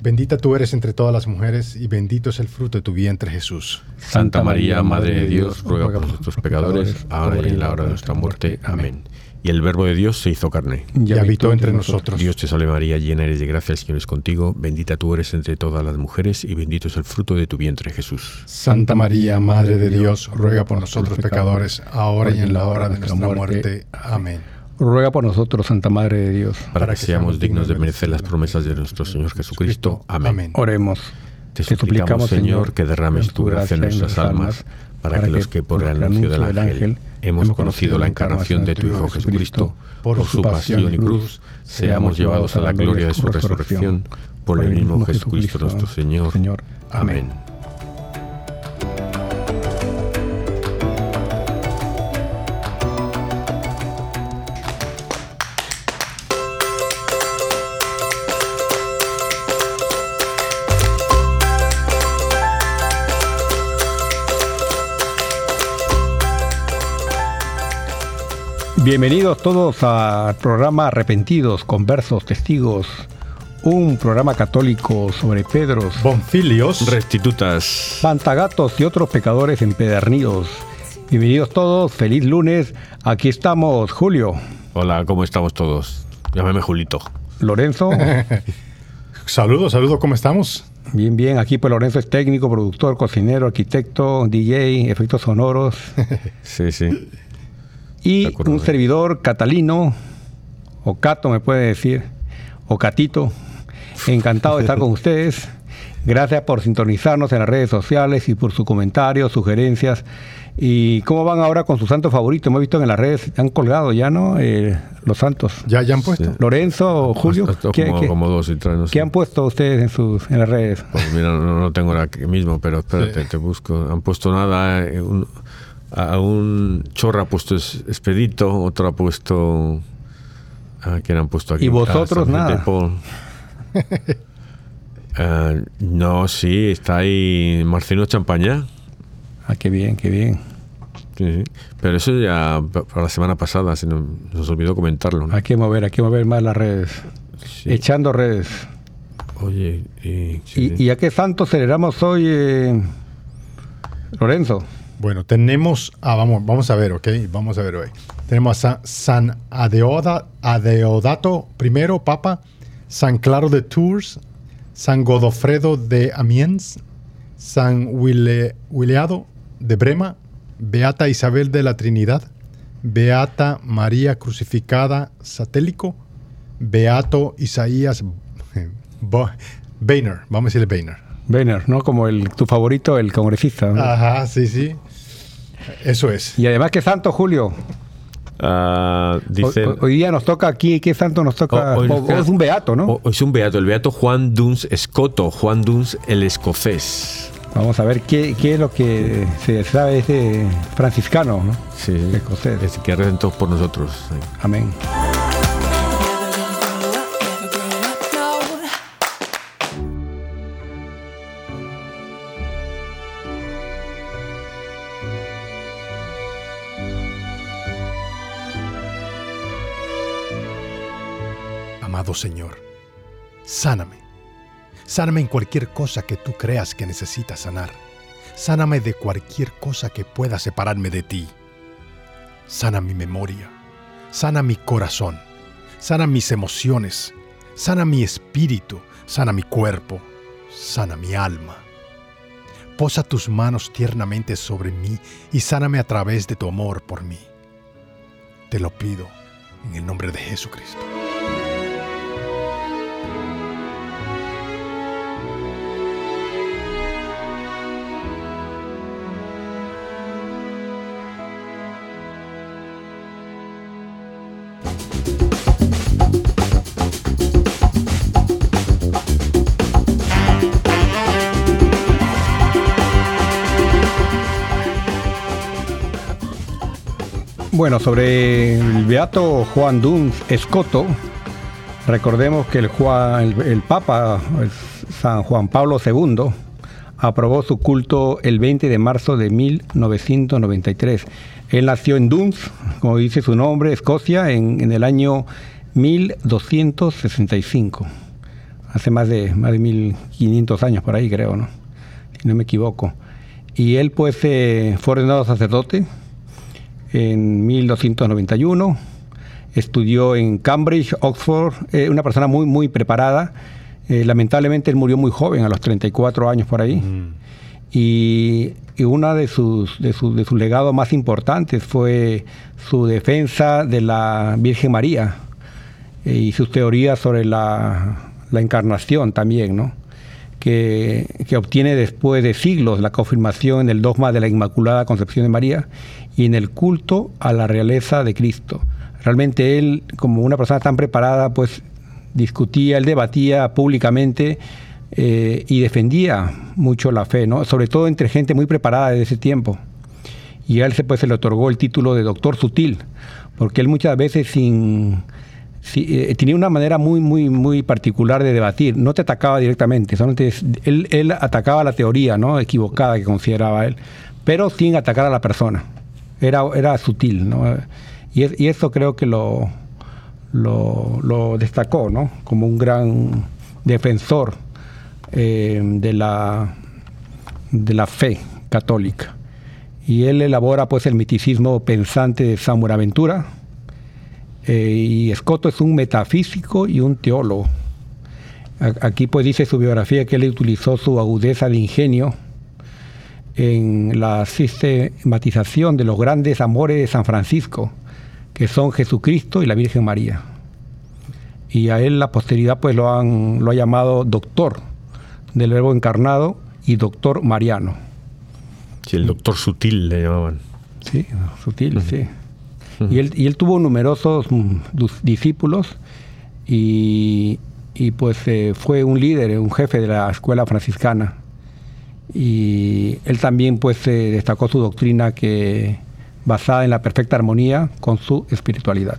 Bendita tú eres entre todas las mujeres y bendito es el fruto de tu vientre Jesús. Santa María, Madre de Dios, ruega por nosotros pecadores, ahora y en la hora de nuestra muerte. Amén. Y el Verbo de Dios se hizo carne. Y habitó entre nosotros. Dios te salve María, llena eres de gracia, el Señor es contigo. Bendita tú eres entre todas las mujeres y bendito es el fruto de tu vientre Jesús. Santa María, Madre de Dios, ruega por nosotros pecadores, ahora y en la hora de nuestra muerte. Amén. Ruega por nosotros, Santa Madre de Dios. Para que seamos dignos de merecer las promesas de nuestro Señor Jesucristo. Amén. Oremos. Te suplicamos, Señor, que derrames tu gracia en nuestras almas, para que los que por el anuncio del ángel hemos conocido la encarnación de tu Hijo Jesucristo, por su pasión y cruz, seamos llevados a la gloria de su resurrección, por el mismo Jesucristo nuestro Señor. Amén. Bienvenidos todos al programa Arrepentidos, Conversos, Testigos, un programa católico sobre Pedros, Bonfilios, Restitutas, Pantagatos y otros pecadores empedernidos. Bienvenidos todos, feliz lunes, aquí estamos, Julio. Hola, ¿cómo estamos todos? Llámame Julito. Lorenzo. saludos, saludos, ¿cómo estamos? Bien, bien, aquí pues Lorenzo es técnico, productor, cocinero, arquitecto, DJ, efectos sonoros. sí, sí. Y un servidor catalino, o Cato me puede decir, o Catito, encantado de estar con ustedes. Gracias por sintonizarnos en las redes sociales y por sus comentarios, sugerencias. ¿Y cómo van ahora con su santo favorito? Hemos visto en las redes, han colgado ya, ¿no? Eh, los santos. ¿Ya, ya han puesto? Lorenzo, Julio. ¿qué, como, dos y tres, ¿Qué han puesto ustedes en, sus, en las redes? Pues mira, no, no tengo aquí mismo, pero espérate, te busco. Han puesto nada. Eh, a un chorro ha puesto Expedito, otro ha puesto... ¿A quién han puesto aquí? ¿Y vosotros nada? Ah, no, sí, está ahí Marcelo Champañá. Ah, qué bien, qué bien. Sí, Pero eso ya para la semana pasada, se nos, olvidó comentarlo. Hay que mover, hay que mover más las redes. Echando redes. Oye, y, ¿Y, a qué santo celebramos hoy, eh, Lorenzo? Bueno, tenemos, ah, vamos, vamos a ver, ok, vamos a ver hoy. Tenemos a San Adeodato I, Papa, San Claro de Tours, San Godofredo de Amiens, San Williado de Brema, Beata Isabel de la Trinidad, Beata María Crucificada Satélico, Beato Isaías Boehner, vamos a decirle Boehner. Boehner, ¿no? Como el, tu favorito, el congresista. Ajá, sí, sí. Eso es. Y además, ¿qué santo, Julio? Uh, hoy, día nos toca aquí, ¿qué santo nos toca? Hoy, es un beato, ¿no? es un beato, el beato Juan Duns Escoto, Juan Duns el escocés. Vamos a ver qué, qué es lo que se sabe de este franciscano, ¿no? Sí, escocés. Es que todos por nosotros. Amén. Señor, sáname. Sáname en cualquier cosa que tú creas que necesitas sanar. Sáname de cualquier cosa que pueda separarme de ti. Sana mi memoria. Sana mi corazón. Sana mis emociones. Sana mi espíritu. Sana mi cuerpo. Sana mi alma. Posa tus manos tiernamente sobre mí y sáname a través de tu amor por mí. Te lo pido en el nombre de Jesucristo. Bueno, sobre el beato Juan Duns Escoto, recordemos que el, el, Papa San Juan Pablo II aprobó su culto el 20 de marzo de 1993. Él nació en Duns, como dice su nombre, Escocia, en, en el año 1265. Hace más de, más de 1500 años por ahí, creo, ¿no? Si no me equivoco. Y él, pues, eh, fue ordenado sacerdote en 1291. Estudió en Cambridge, Oxford, eh, una persona muy, muy preparada. Eh, lamentablemente él murió muy joven, a los 34 años por ahí. Mm. Y, y uno de sus, de, de sus legados más importantes fue su defensa de la Virgen María y sus teorías sobre la, la encarnación también, ¿no? Que, obtiene después de siglos la confirmación en el dogma de la Inmaculada Concepción de María y en el culto a la realeza de Cristo. Realmente él, como una persona tan preparada, pues discutía, él debatía públicamente eh, y defendía mucho la fe, ¿no? sobre todo entre gente muy preparada de ese tiempo. Y a él pues, se le otorgó el título de doctor sutil, porque él muchas veces sin tenía una manera muy, muy, muy particular de debatir. No te atacaba directamente, solamente él, atacaba la teoría ¿no? equivocada que consideraba él, pero sin atacar a la persona. Era, era sutil, ¿no? Y, eso creo que lo, lo, destacó, ¿no? Como un gran defensor eh, de, la, de la fe católica. Y él elabora pues el miticismo pensante de San Buenaventura, eh, y Escoto es un metafísico y un teólogo. Aquí pues dice su biografía que él utilizó su agudeza de ingenio en la sistematización de los grandes amores de San Francisco, que son Jesucristo y la Virgen María. Y a él la posteridad pues lo, han, lo ha llamado doctor del verbo encarnado y doctor mariano. Sí, el doctor sutil le llamaban. Sí, sutil, sí y, él, y él tuvo numerosos mm, discípulos y, pues eh, fue un líder, un jefe de la escuela franciscana. Y él también pues destacó su doctrina que basada en la perfecta armonía con su espiritualidad.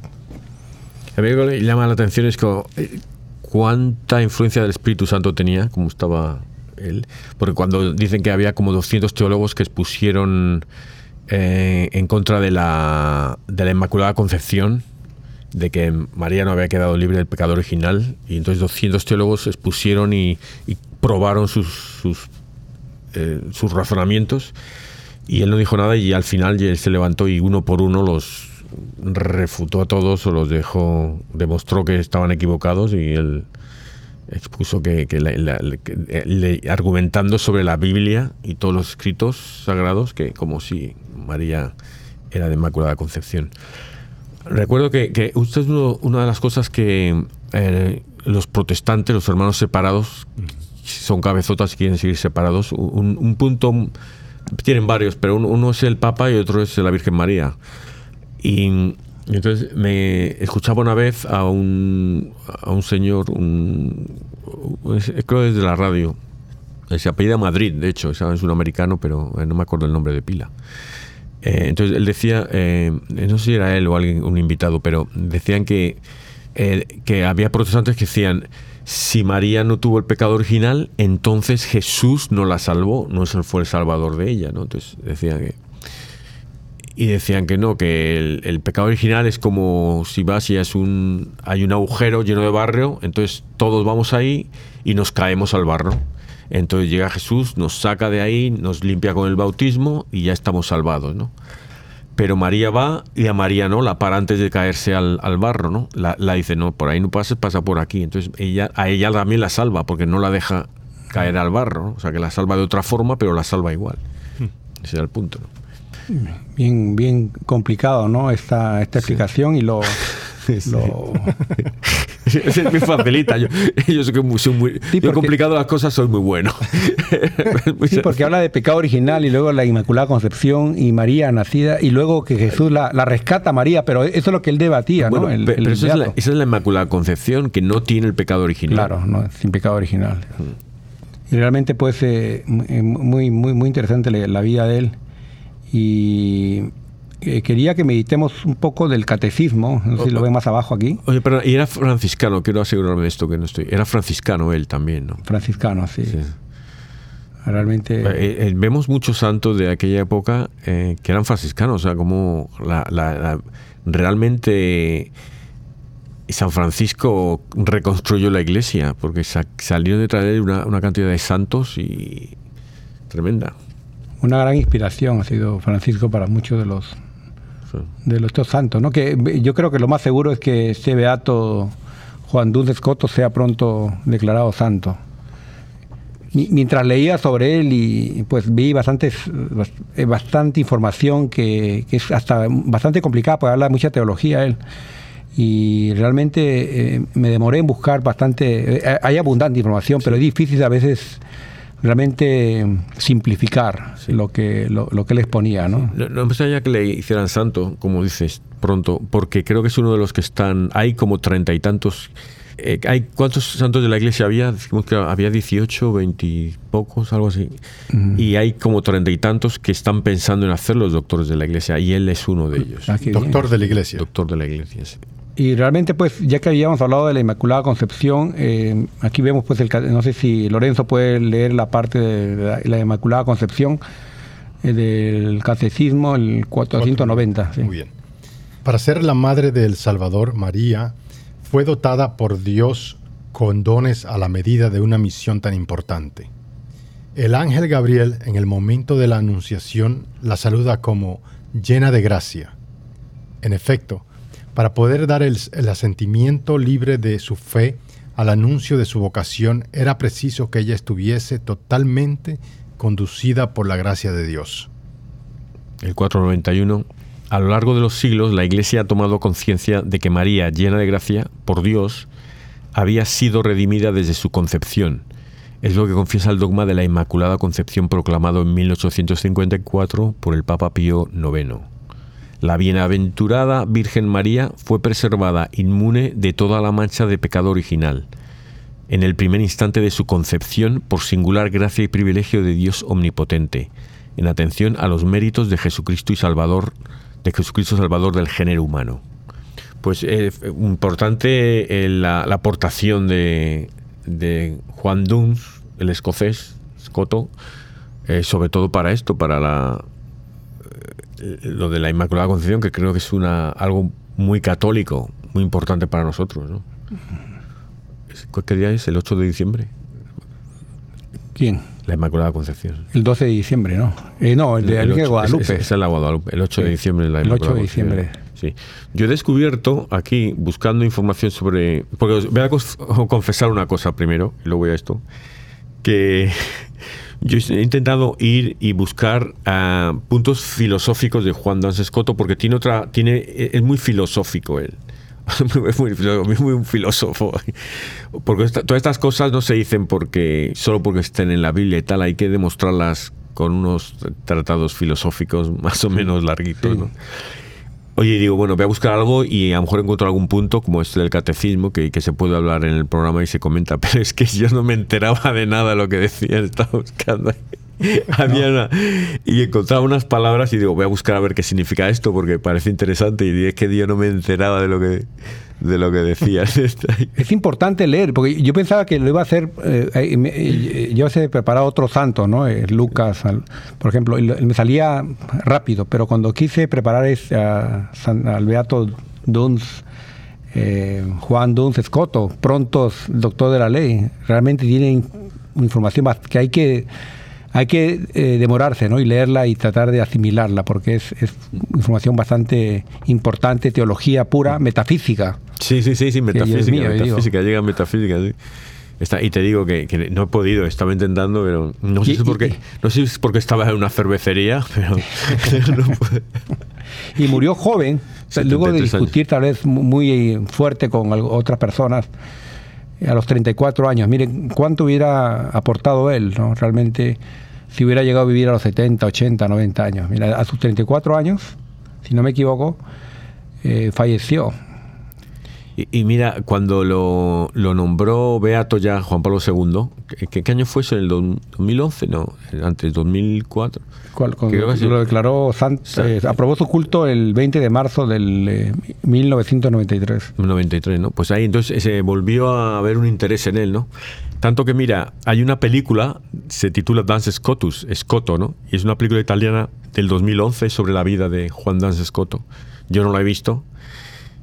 A mí lo que llama la atención es que, eh, cuánta influencia del Espíritu Santo tenía, como estaba él, porque cuando dicen que había como 200 teólogos que expusieron eh, en contra de la, de la Inmaculada Concepción, de que María no había quedado libre del pecado original, y entonces 200 teólogos expusieron y, probaron sus, sus, eh, sus, razonamientos, y él no dijo nada y al final él se levantó y uno por uno los refutó a todos o los dejó, demostró que estaban equivocados y él expuso que, argumentando sobre la Biblia y todos los escritos sagrados que como si María era de Inmaculada Concepción. Recuerdo que, usted es una de las cosas que eh, los protestantes, los hermanos separados, son cabezotas y quieren seguir separados. Un, punto, tienen varios, pero uno, es el Papa y otro es la Virgen María. Y, entonces me escuchaba una vez a un, a un señor, un, creo desde la radio, se apellida Madrid, de hecho, es un americano, pero eh, no me acuerdo el nombre de pila. Eh, entonces él decía, eh, no sé si era él o alguien, un invitado, pero decían que, que había protestantes que decían, si María no tuvo el pecado original, entonces Jesús no la salvó, no fue el salvador de ella. ¿no? Entonces decían que... Y decían que no, que el, pecado original es como si vas y es un, hay un agujero lleno de barro, entonces todos vamos ahí y nos caemos al barro. Entonces llega Jesús, nos saca de ahí, nos limpia con el bautismo y ya estamos salvados, ¿no? Pero María va y a María no, la para antes de caerse al, barro, ¿no? La, dice, no, por ahí no pases, pasa por aquí. Entonces ella, a ella también la salva porque no la deja caer al barro, o sea que la salva de otra forma, pero la salva igual. Hmm. Ese era el punto, ¿no? Bien, bien complicado, ¿no? Esta, esta explicación y lo, es mi facilita. Yo, yo soy muy, soy muy complicado las cosas, soy muy bueno. sí, porque habla de pecado original y luego la Inmaculada Concepción y María nacida y luego que Jesús la, rescata a María, pero eso es lo que él debatía, ¿no? pero esa, es la, Inmaculada Concepción que no tiene el pecado original. Claro, no, sin pecado original. Y realmente puede ser muy, muy, muy interesante la vida de él. Y eh, quería que meditemos un poco del catecismo, no sé si lo ven más abajo aquí. Oye, pero y era franciscano, quiero asegurarme de esto que no estoy. Era franciscano él también, ¿no? Franciscano, sí. Realmente. Eh, eh, vemos muchos santos de aquella época que eran franciscanos, o sea, como realmente San Francisco reconstruyó la iglesia, porque salió detrás de él una, una cantidad de santos y tremenda. Una gran inspiración ha sido Francisco para muchos de los de los santos, ¿no? Que yo creo que lo más seguro es que este beato Juan Dulce Escoto sea pronto declarado santo. Mientras leía sobre él y pues vi bastante, eh, bastante información que, es hasta bastante complicada, porque habla mucha teología él. Y realmente eh, me demoré en buscar bastante, eh, hay abundante información, pero es difícil a veces realmente simplificar lo, que, lo, que les ponía. ¿no? No, no ya que le hicieran santo, como dices pronto, porque creo que es uno de los que están, hay como treinta y tantos. Eh, hay ¿Cuántos santos de la iglesia había? Decimos que había 18, 20 pocos, algo así. Y hay como treinta y tantos que están pensando en hacer los doctores de la iglesia, y él es uno de ellos. Ah, Doctor de la iglesia. Doctor de la iglesia, sí. Y realmente, pues, ya que habíamos hablado de la Inmaculada Concepción, eh, aquí vemos, pues, el, no sé si Lorenzo puede leer la parte de la, Inmaculada Concepción eh, del Catecismo, el 490. Muy bien. Para ser la madre del Salvador, María fue dotada por Dios con dones a la medida de una misión tan importante. El ángel Gabriel, en el momento de la anunciación, la saluda como llena de gracia. En efecto, para poder dar el, asentimiento libre de su fe al anuncio de su vocación, era preciso que ella estuviese totalmente conducida por la gracia de Dios. El 491. A lo largo de los siglos, la Iglesia ha tomado conciencia de que María, llena de gracia por Dios, había sido redimida desde su concepción. Es lo que confiesa el dogma de la Inmaculada Concepción proclamado en 1854 por el Papa Pío IX. La bienaventurada Virgen María fue preservada inmune de toda la mancha de pecado original, en el primer instante de su concepción por singular gracia y privilegio de Dios omnipotente, en atención a los méritos de Jesucristo y Salvador, de Jesucristo Salvador del género humano. Pues es eh, importante eh, la, aportación de, Juan Duns, el escocés, Scotto, eh, sobre todo para esto, para la, lo de la Inmaculada Concepción, que creo que es una, algo muy católico, muy importante para nosotros. ¿no? ¿Qué día es? ¿El 8 de diciembre? ¿Quién? La Inmaculada Concepción. El 12 de diciembre, ¿no? Eh, no, el de, el Guadalupe. Es, la Guadalupe. El 8 de diciembre la Inmaculada El 8 de diciembre. Sí. Yo he descubierto aquí, buscando información sobre... Porque voy a confesar una cosa primero, y luego voy a esto, que yo he intentado ir y buscar ah, puntos filosóficos de Juan Dance Escoto porque tiene otra, tiene, es muy filosófico él. es muy, muy, un filósofo. Porque todas estas cosas no se dicen porque solo porque estén en la Biblia y tal, hay que demostrarlas con unos tratados filosóficos más o menos larguitos. ¿no? Oye, digo, bueno, voy a buscar algo y a lo mejor encuentro algún punto como este del catecismo que, que se puede hablar en el programa y se comenta, pero es que yo no me enteraba de nada de lo que decía, estaba buscando. Había y encontraba unas palabras y digo, voy a buscar a ver qué significa esto porque parece interesante y es que yo no me enteraba de lo que de lo que decía. es importante leer, porque yo pensaba que lo iba a hacer, eh, eh, yo se preparado otro santo, ¿no? Eh, Lucas, por ejemplo, me salía rápido, pero cuando quise preparar ese, al Beato Duns, Juan Duns Escoto, prontos doctor de la ley, realmente tienen información que hay que hay que demorarse ¿no? y leerla y tratar de asimilarla, porque es, información bastante importante, teología pura, metafísica. Sí, sí, sí, sí metafísica, metafísica, llega metafísica, Está, y te digo que, no he podido, estaba intentando, pero no sé, si por qué, no sé si es porque estaba en una cervecería, pero Y murió joven, luego de discutir tal vez muy fuerte con otras personas a los 34 años. Miren, ¿cuánto hubiera aportado él, ¿no? Realmente, si hubiera llegado a vivir a los 70, 80, 90 años. Mira, a sus 34 años, si no me equivoco, eh, falleció. Y, mira, cuando lo, nombró Beato ya Juan Pablo II, ¿qué, qué año fue eso? ¿En el 2011? No, antes, 2004. ¿Cuál? lo declaró, eh, aprobó su culto el 20 de marzo del 1993. Eh, 93, ¿no? Pues ahí entonces se volvió a haber un interés en él, ¿no? Tanto que mira, hay una película, se titula Dance Scotus, Scotto, ¿no? Y es una película italiana del 2011 sobre la vida de Juan Dance Scotto. Yo no la he visto.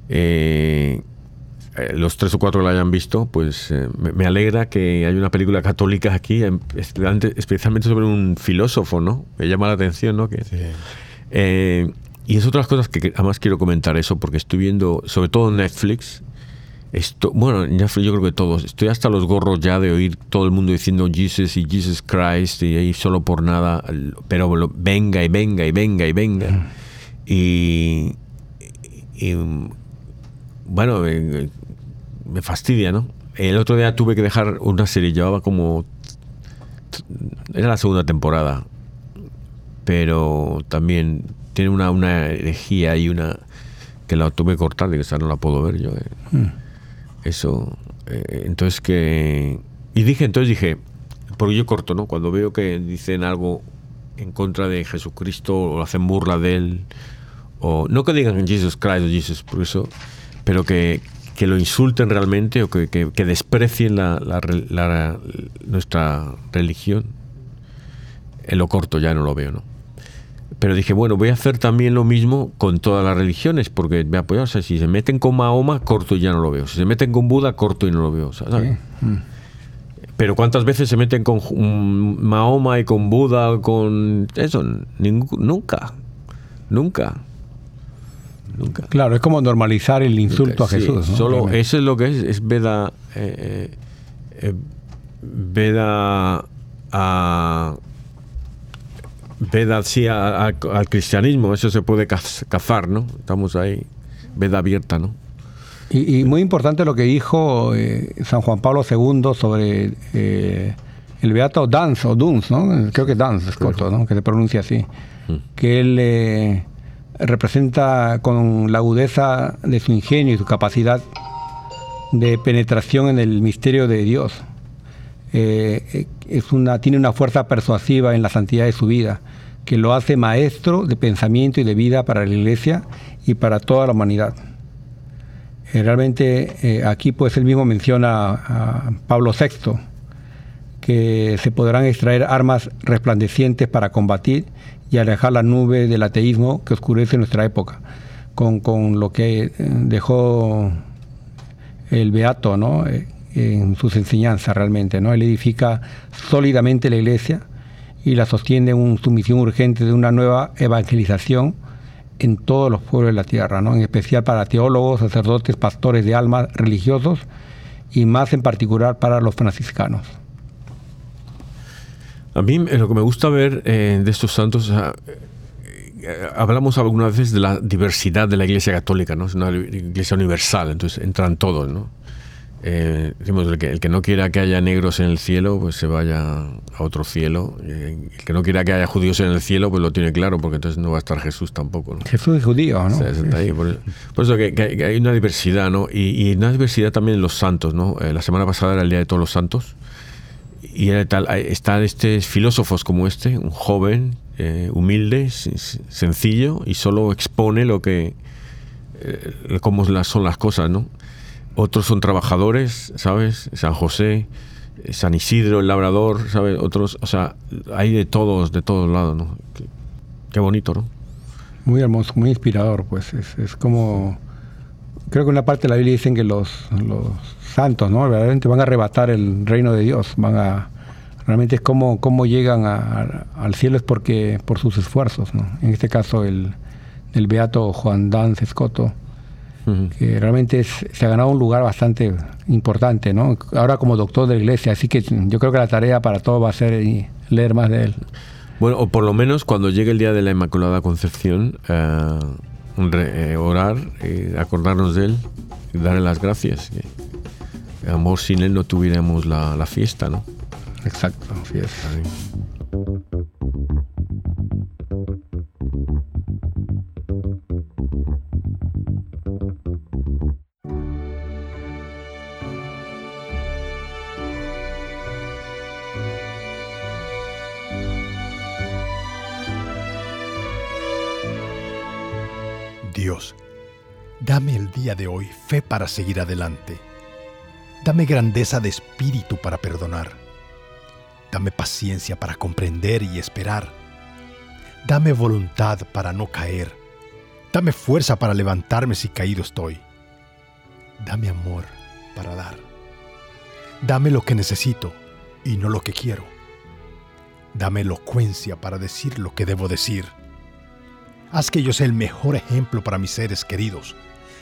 Eh, eh, los tres o cuatro que la hayan visto, pues eh, me, alegra que haya una película católica aquí, especialmente sobre un filósofo, ¿no? Me llama la atención, ¿no? Que, eh, y es otras cosas que, además quiero comentar eso, porque estoy viendo, sobre todo Netflix, esto, bueno, yo creo que todos, estoy hasta los gorros ya de oír todo el mundo diciendo Jesus y Jesus Christ y ahí solo por nada, pero venga y venga y venga y venga. Y, y bueno, me fastidia, ¿no? El otro día tuve que dejar una serie, llevaba como... Era la segunda temporada, pero también tiene una, una herejía y una... que la tuve que cortar, y esa no la puedo ver yo. Eh. Hmm. Eso... Eh, entonces que... Y dije, entonces dije, porque yo corto, ¿no? Cuando veo que dicen algo en contra de Jesucristo o hacen burla de él, o no que digan Jesus Christ o Jesus, por eso, pero que, que lo insulten realmente o que, desprecien la, nuestra religión. En lo corto ya no lo veo, ¿no? Pero dije, bueno, voy a hacer también lo mismo con todas las religiones, porque me apoyo, o sea, si se meten con Mahoma, corto y ya no lo veo. Si se meten con Buda, corto y no lo veo. Mm. Pero ¿cuántas veces se meten con Mahoma y con Buda, con eso? nunca, nunca. Claro, es como normalizar el insulto a Jesús. Solo eso es lo que es, es Veda. Eh, eh, Veda a. Veda sí al cristianismo, eso se puede cazar, ¿no? Estamos ahí, veda abierta, ¿no? Y, muy importante lo que dijo eh, San Juan Pablo II sobre el beato Danz o Duns, ¿no? Creo que Danz es corto, ¿no? Que se pronuncia así. Mm. Que él representa con la agudeza de su ingenio y su capacidad de penetración en el misterio de Dios. Eh, es una, tiene una fuerza persuasiva en la santidad de su vida, que lo hace maestro de pensamiento y de vida para la Iglesia y para toda la humanidad. Eh, realmente eh, aquí pues él mismo menciona a Pablo VI, que se podrán extraer armas resplandecientes para combatir y alejar la nube del ateísmo que oscurece nuestra época, con, con lo que eh, dejó el Beato ¿no? Eh, en sus enseñanzas realmente. ¿no? Él edifica sólidamente la iglesia y la sostiene en su misión urgente de una nueva evangelización en todos los pueblos de la tierra, ¿no? en especial para teólogos, sacerdotes, pastores de almas, religiosos y más en particular para los franciscanos. A mí lo que me gusta ver eh, de estos santos, eh, hablamos algunas veces de la diversidad de la Iglesia Católica, ¿no? Es una Iglesia universal, entonces entran todos, ¿no? Eh, decimos, el que, el que, no quiera que haya negros en el cielo, pues se vaya a otro cielo. El que no quiera que haya judíos en el cielo, pues lo tiene claro, porque entonces no va a estar Jesús tampoco. ¿no? Jesús es judío, ¿no? por, eso que, hay una diversidad, ¿no? Y, y, una diversidad también en los santos, ¿no? la semana pasada era el Día de Todos los Santos y tal, están estos filósofos como este, un joven, eh, humilde, sencillo y solo expone lo que eh, cómo son las cosas, ¿no? Otros son trabajadores, ¿sabes? San José, San Isidro, el labrador, ¿sabes? Otros, o sea, hay de todos, de todos lados, ¿no? Qué, bonito, ¿no? Muy hermoso, muy inspirador, pues. Es, es, como. Creo que en una parte de la Biblia dicen que los, los santos, ¿no? Verdaderamente van a arrebatar el reino de Dios, van a realmente es como cómo llegan al cielo es porque por sus esfuerzos, ¿no? En este caso el, el beato Juan Dan Escoto, que realmente se ha ganado un lugar bastante importante, ¿no? Ahora como doctor de la iglesia, así que yo creo que la tarea para todos va a ser leer más de él. Bueno, o por lo menos cuando llegue el día de la Inmaculada Concepción, eh, eh, orar, eh, acordarnos de él, darle las gracias amor sin él no tuviéramos la, la fiesta, ¿no? Exacto, fiesta. Dios, dame el día de hoy fe para seguir adelante Dame grandeza de espíritu para perdonar. Dame paciencia para comprender y esperar. Dame voluntad para no caer. Dame fuerza para levantarme si caído estoy. Dame amor para dar. Dame lo que necesito y no lo que quiero. Dame elocuencia para decir lo que debo decir. Haz que yo sea el mejor ejemplo para mis seres queridos.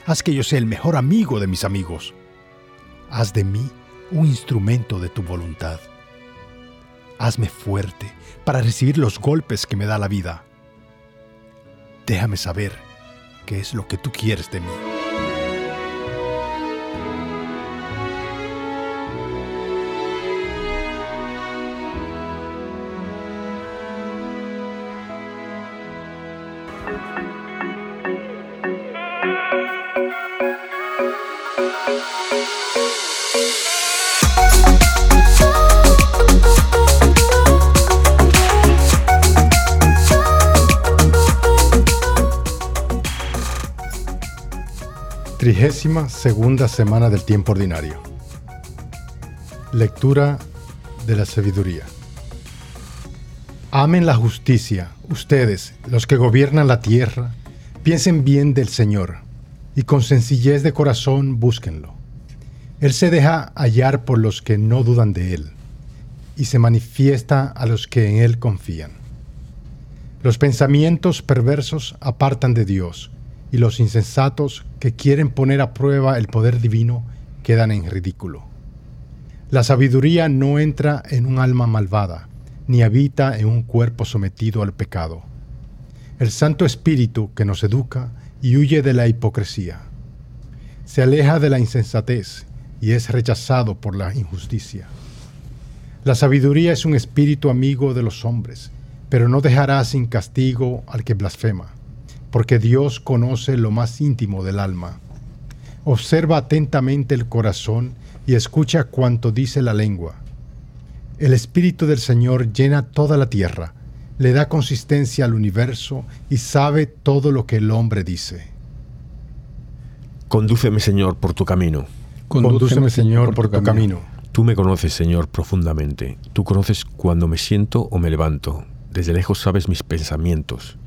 Haz que yo sea el mejor amigo de mis amigos. Haz de mí un instrumento de tu voluntad. Hazme fuerte para recibir los golpes que me da la vida. Déjame saber qué es lo que tú quieres de mí. Trigésima segunda semana del tiempo ordinario. Lectura de la sabiduría. Amen la justicia, ustedes, los que gobiernan la tierra, piensen bien del Señor y con sencillez de corazón búsquenlo. Él se deja hallar por los que no dudan de Él y se manifiesta a los que en Él confían. Los pensamientos perversos apartan de Dios y los insensatos que quieren poner a prueba el poder divino quedan en ridículo. La sabiduría no entra en un alma malvada, ni habita en un cuerpo sometido al pecado. El Santo Espíritu que nos educa y huye de la hipocresía. Se aleja de la insensatez y es rechazado por la injusticia. La sabiduría es un espíritu amigo de los hombres, pero no dejará sin castigo al que blasfema porque Dios conoce lo más íntimo del alma. Observa atentamente el corazón y escucha cuanto dice la lengua. El Espíritu del Señor llena toda la tierra, le da consistencia al universo y sabe todo lo que el hombre dice. Condúceme, Señor, por tu camino. Condúceme, Señor, por tu camino. Tú me conoces, Señor, profundamente. Tú conoces cuando me siento o me levanto. Desde lejos sabes mis pensamientos.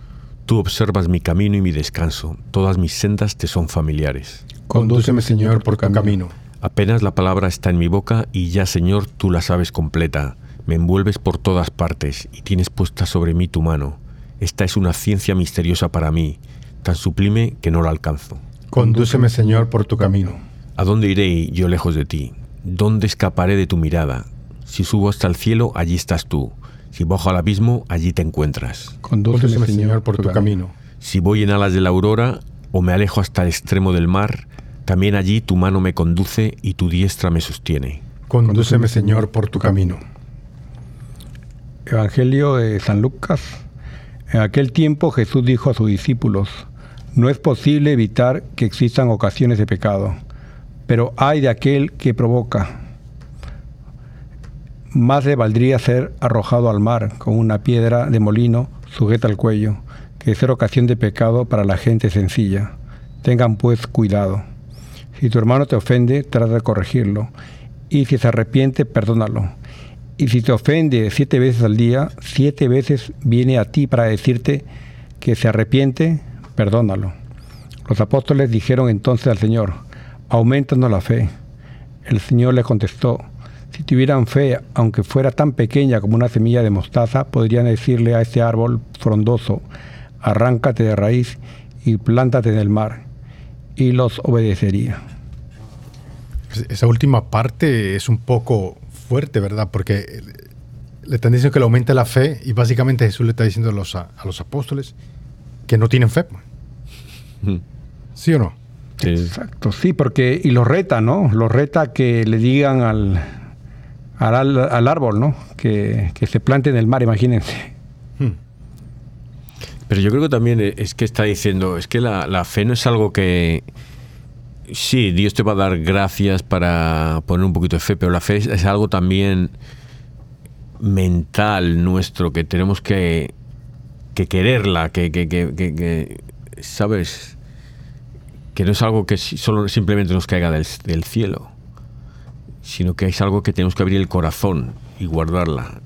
Tú observas mi camino y mi descanso, todas mis sendas te son familiares. Condúceme, Señor, por tu camino. Apenas la palabra está en mi boca y ya, Señor, tú la sabes completa. Me envuelves por todas partes y tienes puesta sobre mí tu mano. Esta es una ciencia misteriosa para mí, tan sublime que no la alcanzo. Condúceme, Señor, por tu camino. ¿A dónde iré yo lejos de ti? ¿Dónde escaparé de tu mirada? Si subo hasta el cielo, allí estás tú. Si bajo al abismo, allí te encuentras. Condúceme, Señor, por tu camino. Si voy en alas de la aurora o me alejo hasta el extremo del mar, también allí tu mano me conduce y tu diestra me sostiene. Condúceme, Señor, por tu camino. Evangelio de San Lucas. En aquel tiempo Jesús dijo a sus discípulos, no es posible evitar que existan ocasiones de pecado, pero hay de aquel que provoca más le valdría ser arrojado al mar con una piedra de molino sujeta al cuello, que ser ocasión de pecado para la gente sencilla. Tengan pues cuidado. Si tu hermano te ofende, trata de corregirlo, y si se arrepiente, perdónalo. Y si te ofende siete veces al día, siete veces viene a ti para decirte que se arrepiente, perdónalo. Los apóstoles dijeron entonces al Señor, aumentanos la fe. El Señor le contestó, si tuvieran fe, aunque fuera tan pequeña como una semilla de mostaza, podrían decirle a ese árbol frondoso, arráncate de raíz y plántate en el mar, y los obedecería. Pues esa última parte es un poco fuerte, ¿verdad? Porque le están diciendo que le aumente la fe y básicamente Jesús le está diciendo a los, a los apóstoles que no tienen fe. Mm. ¿Sí o no? Exacto, sí, porque y los reta, ¿no? Los reta que le digan al, al, árbol, ¿no? Que, se plante en el mar, imagínense. Hmm. Pero yo creo que también es que está diciendo, es que la, fe no es algo que... Sí, Dios te va a dar gracias para poner un poquito de fe, pero la fe es, algo también mental nuestro, que tenemos que, que quererla, que, que, ¿sabes? que no es algo que solo simplemente nos caiga del cielo, sino que es algo que tenemos que abrir el corazón y guardarla.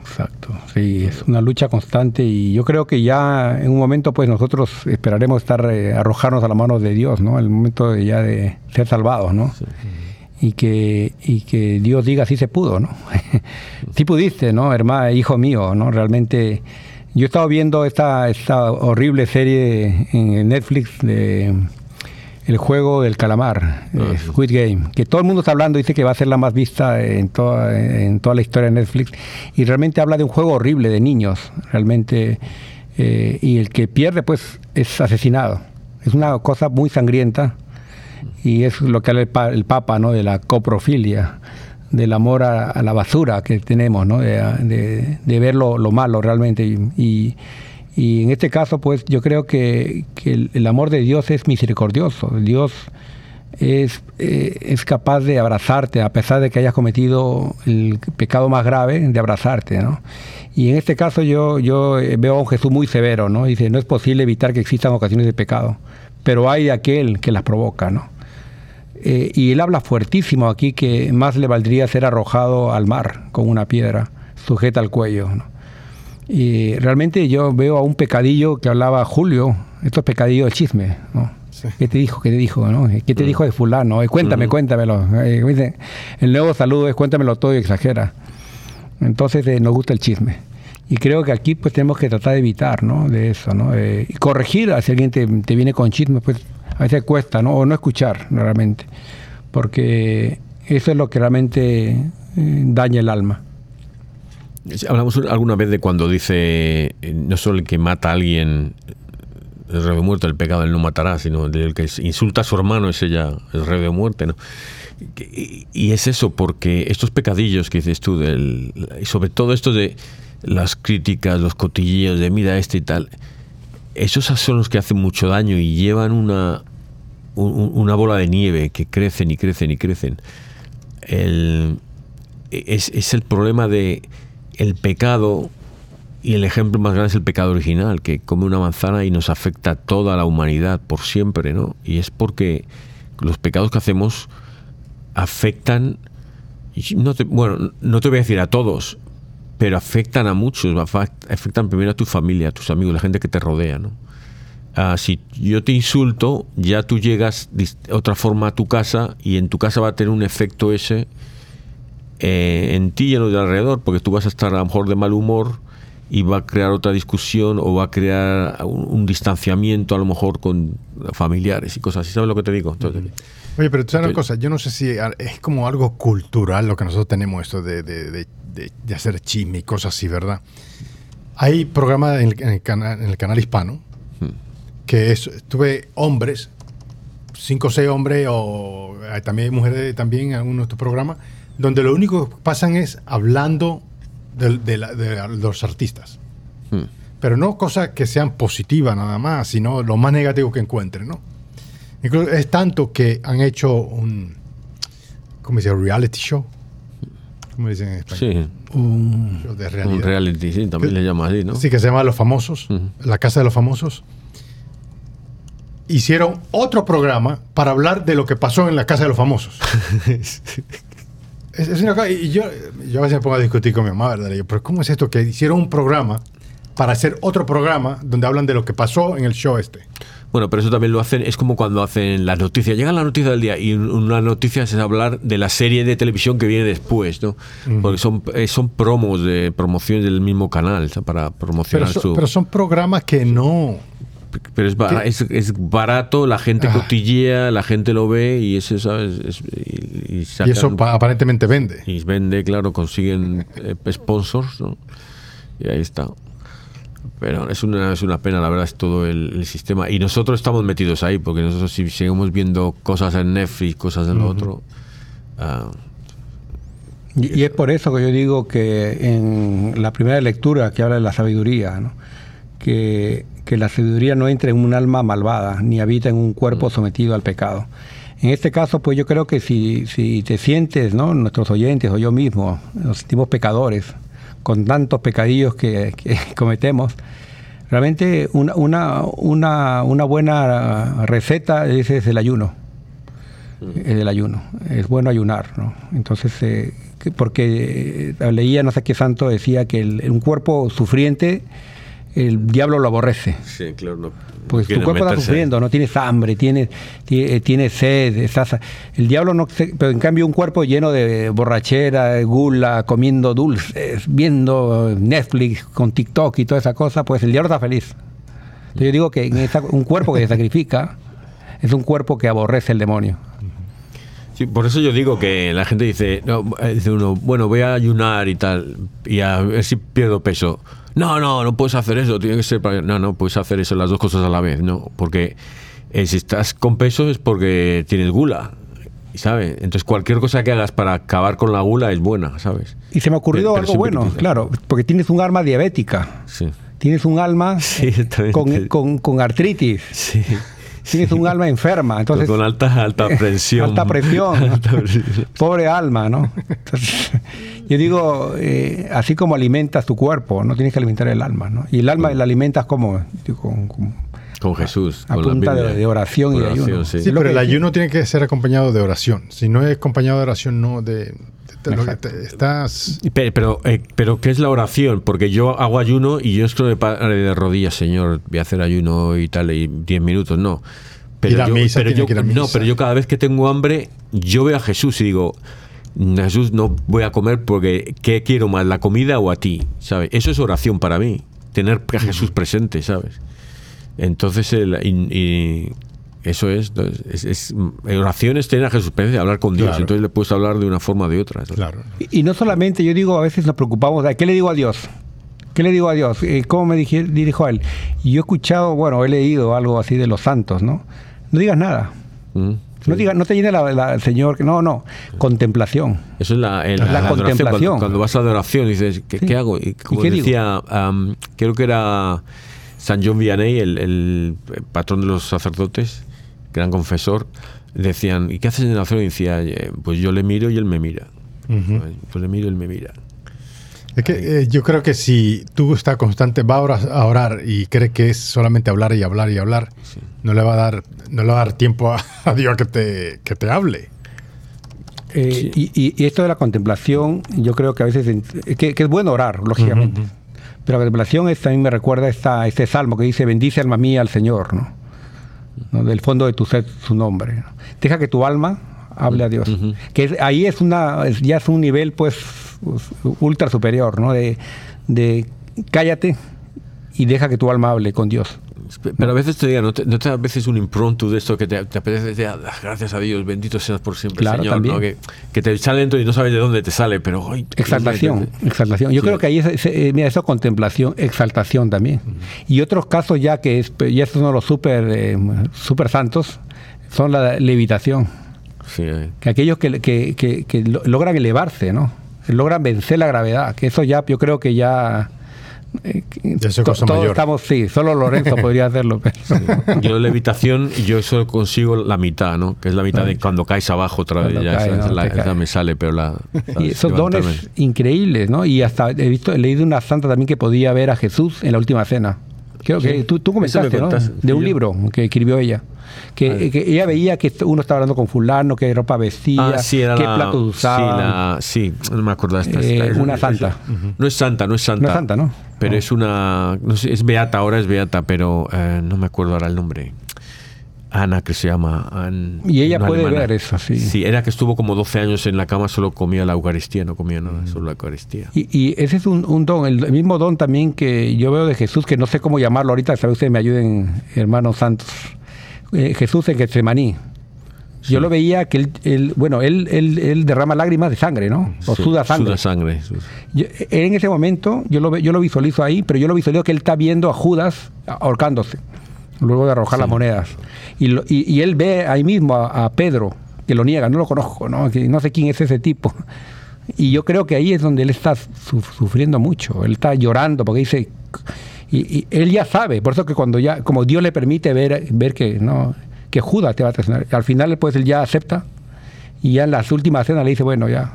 Exacto, sí, es una lucha constante y yo creo que ya en un momento pues nosotros esperaremos estar, eh, arrojarnos a la mano de Dios, ¿no? El momento de ya de ser salvados, ¿no? Y que, y que Dios diga sí se pudo, ¿no? sí pudiste, ¿no? Hermano, hijo mío, ¿no? Realmente yo he estado viendo esta, esta horrible serie en Netflix de el juego del calamar, eh, ah, Squid Game, que todo el mundo está hablando, dice que va a ser la más vista en toda, en toda la historia de Netflix, y realmente habla de un juego horrible de niños, realmente, eh, y el que pierde pues es asesinado. Es una cosa muy sangrienta, y es lo que habla el, Papa, ¿no? De la coprofilia, del amor a, la basura que tenemos, ¿no? De, ver lo, malo realmente, y y en este caso, pues yo creo que, el, amor de Dios es misericordioso. Dios es, eh, es capaz de abrazarte, a pesar de que hayas cometido el pecado más grave, de abrazarte, ¿no? Y en este caso yo, yo veo a un Jesús muy severo, ¿no? Dice, no es posible evitar que existan ocasiones de pecado, pero hay aquel que las provoca, ¿no? Eh, y él habla fuertísimo aquí que más le valdría ser arrojado al mar con una piedra sujeta al cuello, ¿no? Y realmente yo veo a un pecadillo que hablaba Julio, estos pecadillos de chisme, ¿no? ¿Qué te dijo? ¿Qué te dijo? ¿no? ¿Qué te mm. dijo de fulano? Eh, cuéntame, cuéntamelo. Eh, el nuevo saludo es cuéntamelo todo y exagera. Entonces eh, nos gusta el chisme. Y creo que aquí pues tenemos que tratar de evitar, ¿no? De eso, ¿no? y corregir si alguien te, te, viene con chisme, pues a veces cuesta, ¿no? O no escuchar realmente. Porque eso es lo que realmente daña el alma. Hablamos alguna vez de cuando dice, eh, no solo el que mata a alguien, el rey de muerte, el pecado él no matará, sino el que insulta a su hermano, ese ya el rey de muerte, ¿no? Y es eso, porque estos pecadillos que dices tú, del, y sobre todo esto de las críticas, los cotilleos de mira este y tal, esos son los que hacen mucho daño y llevan una, una bola de nieve que crecen y crecen y crecen. El, es, es el problema de el pecado, y el ejemplo más grande es el pecado original, que come una manzana y nos afecta a toda la humanidad por siempre, ¿no? Y es porque los pecados que hacemos afectan, no bueno, no te voy a decir a todos, pero afectan a muchos, afectan primero a tu familia, a tus amigos, la gente que te rodea, ¿no? Ah, si yo te insulto, ya tú llegas de otra forma a tu casa y en tu casa va a tener un efecto ese eh, en ti y en los de alrededor, porque tú vas a estar a lo mejor de mal humor y va a crear otra discusión o va a crear un, distanciamiento a lo mejor con familiares y cosas así. ¿Sabes lo que te digo? Oye, pero tú sabes una cosa, yo no sé si es como algo cultural lo que nosotros tenemos esto de, de, hacer chisme y cosas así, ¿verdad? Hay programas en el, canal, en el canal hispano hmm. que es, tuve hombres, cinco o seis hombres, o también hay mujeres también en algunos de estos programas, donde lo único que pasan es hablando de, los artistas. Hmm. Pero no cosas que sean positivas nada más, sino lo más negativo que encuentren, ¿no? es tanto que han hecho un, ¿cómo se dice? Reality show. ¿Cómo dicen en español? Sí. Un show de realidad. Un reality, sí, también le llaman así, ¿no? Sí, que se llama Los Famosos, La Casa de los Famosos. Hicieron otro programa para hablar de lo que pasó en la Casa de los Famosos. Es, una cosa, y yo, yo a veces me pongo a discutir con mi mamá, ¿verdad? pero ¿cómo es esto? Que hicieron un programa para hacer otro programa donde hablan de lo que pasó en el show este. Bueno, pero eso también lo hacen, es como cuando hacen las noticias. Llega la noticia del día y una noticia es hablar de la serie de televisión que viene después, ¿no? Porque son, eh, son promos, de promociones del mismo canal, para promocionar su... Pero son programas que no pero es, es, barato, la gente ah. cotillea, la gente lo ve y eso, ¿sabes? y, eso aparentemente vende. Y vende, claro, consiguen eh, sponsors, ¿no? Y ahí está. Pero es una, es una pena, la verdad, es todo el, sistema. Y nosotros estamos metidos ahí, porque nosotros si seguimos viendo cosas en Netflix, cosas en lo otro... Ah, y, y, es por eso que yo digo que en la primera lectura que habla de la sabiduría, ¿no? Que que la sabiduría no entre en un alma malvada, ni habita en un cuerpo mm. sometido al pecado. En este caso, pues yo creo que si, si te sientes, ¿no? nuestros oyentes o yo mismo, nos sentimos pecadores, con tantos pecadillos que, cometemos, Realmente una, una, una, una buena receta es, el ayuno. Mm. Es el ayuno. Es bueno ayunar, ¿no? Entonces, eh, porque eh, leía, no sé qué santo decía que un cuerpo sufriente el diablo lo aborrece. Sí, claro. pues tu cuerpo está sufriendo, no tienes hambre, tienes, tiene, sed, estás, el diablo no, pero en cambio un cuerpo lleno de borrachera, gula, comiendo dulces, viendo Netflix con TikTok y toda esa cosa, pues el diablo está feliz. yo digo que un cuerpo que se sacrifica es un cuerpo que aborrece el demonio. Sí, por eso yo digo que la gente dice, no, dice uno, bueno, voy a ayunar y tal, y a ver si pierdo peso no, no, no puedes hacer eso, tiene que ser No, no, puedes hacer eso, las dos cosas a la vez, ¿no? Porque eh, si estás con peso es porque tienes gula, ¿sabes? Entonces cualquier cosa que hagas para acabar con la gula es buena, ¿sabes? Y se me ha ocurrido algo bueno, claro, porque tienes un alma diabética. Sí. Tienes un alma con, con, artritis. Sí tienes un alma enferma. Entonces, con alta, alta presión. alta presión. Pobre alma, ¿no? yo digo, eh, así como alimentas tu cuerpo, no tienes que alimentar el alma, ¿no? Y el alma la alimentas como... Con, con, Jesús. A punta de, oración y de ayuno. Sí, pero el ayuno tiene que ser acompañado de oración. Si no es acompañado de oración, no de... estás... Pero, eh, pero, ¿qué es la oración? Porque yo hago ayuno y yo estoy de rodillas, Señor, voy a hacer ayuno y tal, y 10 minutos, no. Pero, yo, pero yo, no, pero yo cada vez que tengo hambre, yo veo a Jesús y digo, Jesús, no voy a comer porque ¿qué quiero más, la comida o a ti? ¿Sabes? Eso es oración para mí, tener a Jesús presente, ¿sabes? Entonces, y, eso es, es, oración es tener a Jesús presente, hablar con Dios, entonces le puedes hablar de una forma o de otra. Claro. Y, no solamente, yo digo, a veces nos preocupamos, ¿qué le digo a Dios? ¿Qué le digo a Dios? Eh, ¿Cómo me dirijo a Él? Y yo he escuchado, bueno, he leído algo así de los santos, ¿no? No digas nada. Mm. No, diga, no te llene la, el Señor, no, no, contemplación. Eso es la, la, contemplación. Cuando, vas a la adoración dices, ¿qué, hago? Y como decía, creo que era San John Vianney, el, patrón de los sacerdotes, gran confesor, decían, ¿y qué haces en la oración? Y decía, pues yo le miro y él me mira. Pues le miro y él me mira. Es que eh, yo creo que si tú estás constante, va a orar, y crees que es solamente hablar y hablar y hablar, no le va a dar, no le va a dar tiempo a, Dios que te, que te hable. Eh, y, esto de la contemplación, yo creo que a veces que, es bueno orar, lógicamente. Pero la contemplación es, también me recuerda esta, este salmo que dice, bendice alma mía al Señor, ¿no? Del fondo de tu ser su nombre. Deja que tu alma hable a Dios. Que ahí es una, ya es un nivel pues ultra superior, ¿no? De, de cállate y deja que tu alma hable con Dios. Pero a veces te diga, ¿no te, no te a veces un impronto de esto que te, apetece decir, ah, gracias a Dios, bendito seas por siempre, Señor, ¿no? que, que, te sale dentro y no sabes de dónde te sale, pero... exaltación, exaltación. Yo creo que ahí, es, eh, mira, eso contemplación, exaltación también. Y otros casos ya que es, ya son los super, eh, super santos, son la levitación. Eh. Que aquellos que, que, que, logran elevarse, ¿no? Logran vencer la gravedad, que eso ya, yo creo que ya... Eh, todos estamos, sí, solo Lorenzo podría hacerlo. Yo levitación, yo solo consigo la mitad, ¿no? Que es la mitad de cuando caes abajo otra vez, ya, me sale, pero la... y esos dones increíbles, ¿no? Y hasta he visto, he leído una santa también que podía ver a Jesús en la última cena. Creo que tú, tú comentaste, ¿no? De un libro que escribió ella. Que, ella veía que uno estaba hablando con fulano, qué ropa vestía, ah, qué platos usaba. Sí, no me acuerdo. Esta, eh, una santa. No es santa, no es santa. No es santa, ¿no? Pero es una. No sé, es beata, ahora es beata, pero eh, no me acuerdo ahora el nombre. Ana, que se llama. y ella puede ver eso, sí. Sí, era que estuvo como 12 años en la cama, solo comía la Eucaristía, no comía nada, solo la Eucaristía. Y, ese es un, don, el mismo don también que yo veo de Jesús, que no sé cómo llamarlo ahorita, si ustedes me ayuden, hermanos santos. Eh, Jesús en Getsemaní. Yo lo veía que él, bueno, él, él, derrama lágrimas de sangre, ¿no? O suda sangre. Suda sangre. en ese momento, yo lo, yo lo visualizo ahí, pero yo lo visualizo que él está viendo a Judas ahorcándose, luego de arrojar las monedas. Y, y, él ve ahí mismo a, Pedro, que lo niega, no lo conozco, ¿no? Que no sé quién es ese tipo. Y yo creo que ahí es donde él está sufriendo mucho, él está llorando porque dice y, él ya sabe, por eso que cuando ya, como Dios le permite ver, ver que no, que Judas te va a traicionar, al final pues él ya acepta y ya en las últimas cenas le dice, bueno, ya,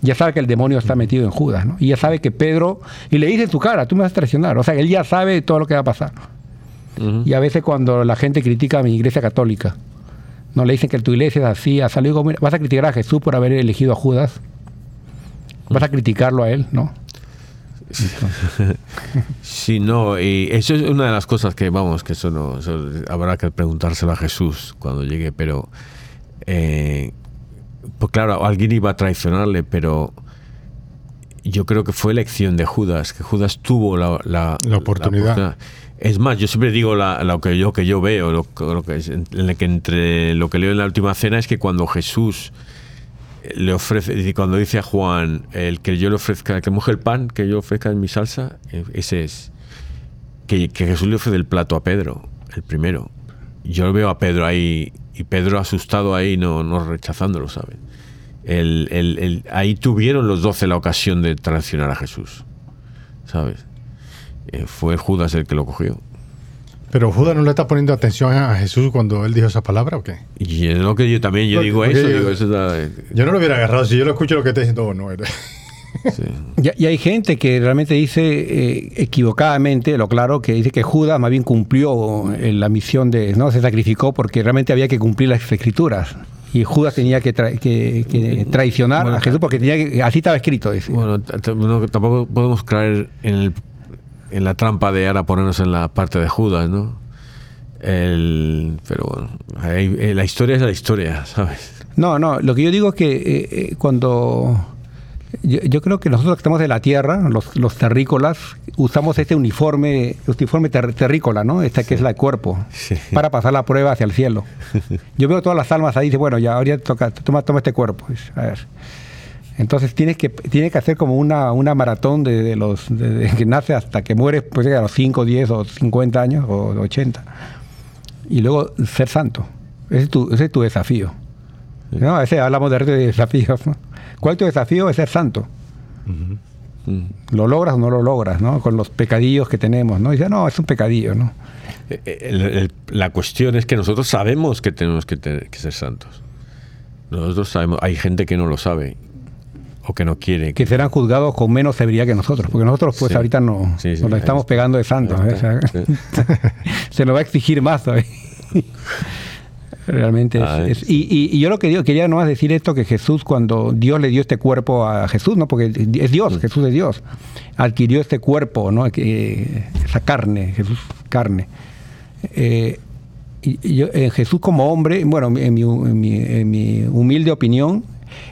Ya sabe que el demonio está metido en Judas, ¿no? Y ya sabe que Pedro, y le dice en su cara, tú me vas a traicionar. O sea, él ya sabe todo lo que va a pasar. Y a veces cuando la gente critica a mi iglesia católica, no le dicen que tu iglesia es así, a salido, vas a criticar a Jesús por haber elegido a Judas, vas a criticarlo a él, ¿no? Sí, no, y eso es una de las cosas que, vamos, que eso no, habrá que preguntárselo a Jesús cuando llegue, pero, eh, pues claro, alguien iba a traicionarle, pero yo creo que fue elección de Judas, que Judas tuvo la, la, oportunidad. Es más, yo siempre digo lo que yo que yo veo, lo, que en entre lo que leo en la última cena es que cuando Jesús le ofrece, cuando dice a Juan, el que yo le ofrezca, que moje el pan, que yo ofrezca en mi salsa, eh, ese es. Que, Jesús le ofrece el plato a Pedro, el primero. Yo veo a Pedro ahí, y Pedro asustado ahí, no, no rechazándolo, ¿sabes? El, ahí tuvieron los doce la ocasión de traicionar a Jesús, ¿sabes? Eh, fue Judas el que lo cogió. Pero Judas no le está poniendo atención a Jesús cuando él dijo esa palabra, ¿o qué? Y es lo que yo también yo digo eso. Yo, no lo hubiera agarrado. Si yo lo escucho lo que está diciendo, oh, no eres. Y, hay gente que realmente dice eh, equivocadamente, lo claro, que dice que Judas más bien cumplió eh, la misión de, no se sacrificó porque realmente había que cumplir las escrituras. Y Judas tenía que, traicionar a Jesús porque tenía que, así estaba escrito. Bueno, tampoco podemos caer en el en la trampa de ahora ponernos en la parte de Judas, ¿no? El, pero bueno, eh, la historia es la historia, ¿sabes? No, no, lo que yo digo es que eh, eh, cuando... Yo, creo que nosotros que estamos en la tierra, los, terrícolas, usamos este uniforme, uniforme terrícola, ¿no? Este que es la de cuerpo, para pasar la prueba hacia el cielo. Yo veo todas las almas ahí y dice, bueno, ya ahora toca, toma, toma este cuerpo. A ver. Entonces tienes que, tiene que hacer como una, una maratón de, los que nace hasta que muere, pues a los 5, 10 o 50 años o 80. Y luego ser santo. Ese es tu, ese es tu desafío. ¿no? Ese, hablamos de desafíos. ¿Cuál es tu desafío? Es ser santo. ¿Lo logras o no lo logras? ¿no? Con los pecadillos que tenemos. ¿no? Y dice, no, es un pecadillo. ¿no? Eh, eh, la cuestión es que nosotros sabemos que tenemos que, que ser santos. Nosotros sabemos, hay gente que no lo sabe o que no quiere. Que serán juzgados con menos severidad que nosotros, porque nosotros pues ahorita no nos estamos pegando de santos. ¿eh? Se nos va a exigir más todavía. Realmente es, ah, y, yo lo que digo, quería nomás decir esto, que Jesús cuando Dios le dio este cuerpo a Jesús, ¿no? porque es Dios. Jesús es Dios, adquirió este cuerpo, ¿no? esa carne, Jesús carne. Eh, y yo, Jesús como hombre, bueno, en mi, en mi humilde opinión,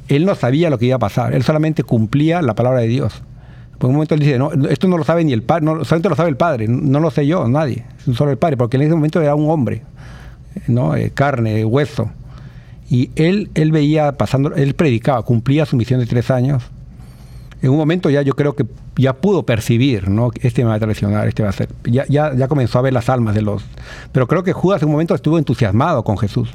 él no sabía lo que iba a pasar, él solamente cumplía la palabra de Dios. Por un momento él dice, no, esto no lo sabe ni el padre, no, solamente lo sabe el padre, no lo sé yo, nadie, solo el padre, porque en ese momento era un hombre, ¿no? Eh, carne, hueso. Y él, él veía pasando, él predicaba, cumplía su misión de tres años. En un momento ya yo creo que ya pudo percibir, ¿no? Este me va a traicionar, este va a ser. Ya, ya, ya comenzó a ver las almas de los. Pero creo que Judas en un momento estuvo entusiasmado con Jesús.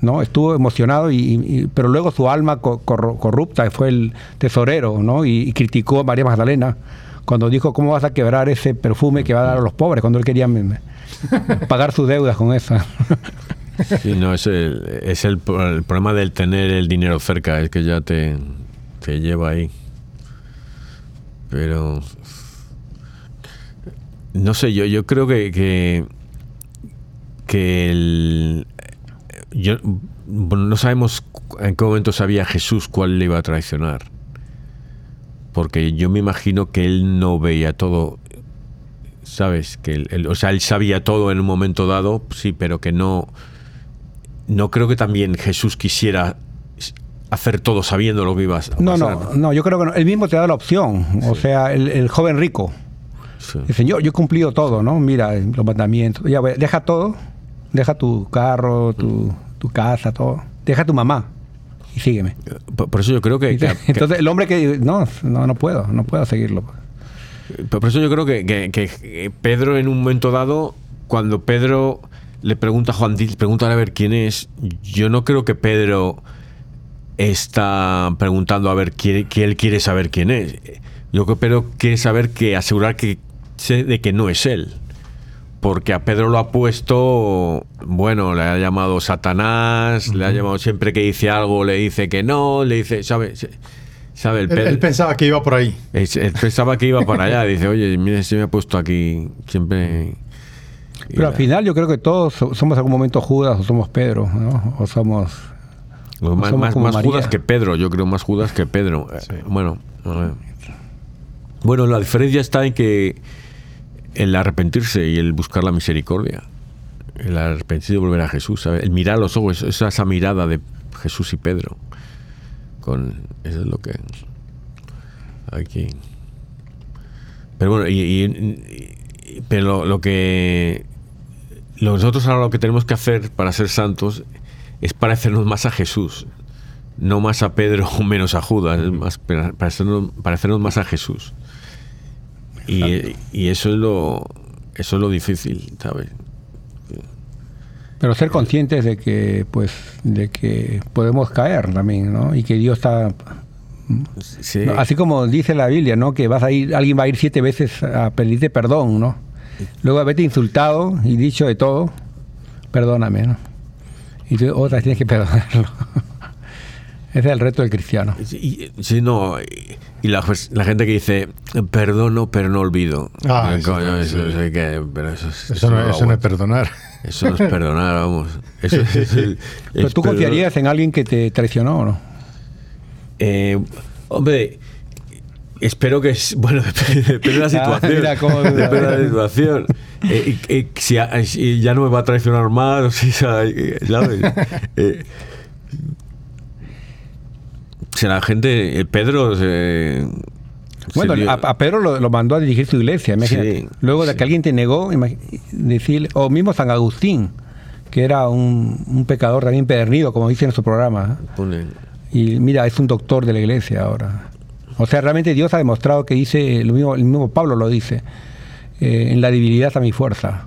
¿No? Estuvo emocionado, y, pero luego su alma corrupta fue el tesorero, ¿no? Y, criticó a María Magdalena cuando dijo, ¿cómo vas a quebrar ese perfume que va a dar a los pobres? Cuando él quería pagar sus deudas con eso. Sí, no, es, el, es el, problema del tener el dinero cerca, es que ya te, te lleva ahí. Pero no sé, yo, yo creo que, que, que el, yo, no sabemos en qué momento sabía Jesús cuál le iba a traicionar. Porque yo me imagino que él no veía todo. ¿Sabes? Que él, o sea, él sabía todo en un momento dado, sí, pero que no. No creo que también Jesús quisiera hacer todo sabiendo lo que iba a pasar. No, no, no, yo creo que no. Él mismo te da la opción. O sea, el, joven rico. El Señor, yo he cumplido todo, ¿no? Mira, los mandamientos. Ya, deja todo. Deja tu carro, tu, tu casa, todo. Deja a tu mamá y sígueme. Por, eso yo creo que, Entonces el hombre que no, no, no puedo, no puedo seguirlo. Por eso yo creo que, que, Pedro en un momento dado, cuando Pedro le pregunta a Juan Díaz, pregunta a ver quién es, yo no creo que Pedro está preguntando a ver quién, que él quiere saber quién es. Yo creo que Pedro quiere saber que asegurar que de que no es él porque a Pedro lo ha puesto, bueno, le ha llamado Satanás, le ha llamado siempre que dice algo, le dice que no, le dice, ¿sabes? ¿Sabe? él, pensaba que iba por ahí. Él, pensaba que iba por allá. Dice, oye, mire, se me ha puesto aquí siempre... Pero al final yo creo que todos somos en algún momento Judas o somos Pedro, ¿no? O somos... más, más, Judas que Pedro, yo creo más Judas que Pedro. Bueno, bueno, la diferencia está en que el arrepentirse y el buscar la misericordia, el arrepentirse y volver a Jesús, el mirar a los ojos, esa, esa mirada de Jesús y Pedro eso es lo que hay que pero bueno y, pero lo, que nosotros ahora lo que tenemos que hacer para ser santos es parecernos más a Jesús no más a Pedro o menos a Judas más parecernos, parecernos más a Jesús y, y, eso es lo eso es lo difícil sabes pero ser conscientes de que, pues, de que podemos caer también, ¿no? Y que Dios está Así como dice la Biblia, ¿no? Que vas a ir, alguien va a ir siete veces a pedirte perdón, ¿no? Luego haberte insultado y dicho de todo, perdóname, ¿no? Y tú otras tienes que perdonarlo. Ese es el reto del cristiano. Sí, no, y la, gente que dice, perdono pero no olvido. Ah, eso, no, es perdonar. Eso no es perdonar, vamos. pero tú confiarías en alguien que te traicionó o no? Eh, hombre, espero que bueno depende, de la situación depende de la situación eh, si, ya no me va a traicionar más si, ¿sabes? Eh, si la gente, Pedro bueno, a, Pedro lo, mandó a dirigir su iglesia, imagínate. Luego de que alguien te negó, decir, o mismo San Agustín, que era un, pecador también pedernido, como dice en su programa. Y mira, es un doctor de la iglesia ahora. O sea, realmente Dios ha demostrado que dice, lo mismo, el mismo Pablo lo dice, eh, en la debilidad está mi fuerza.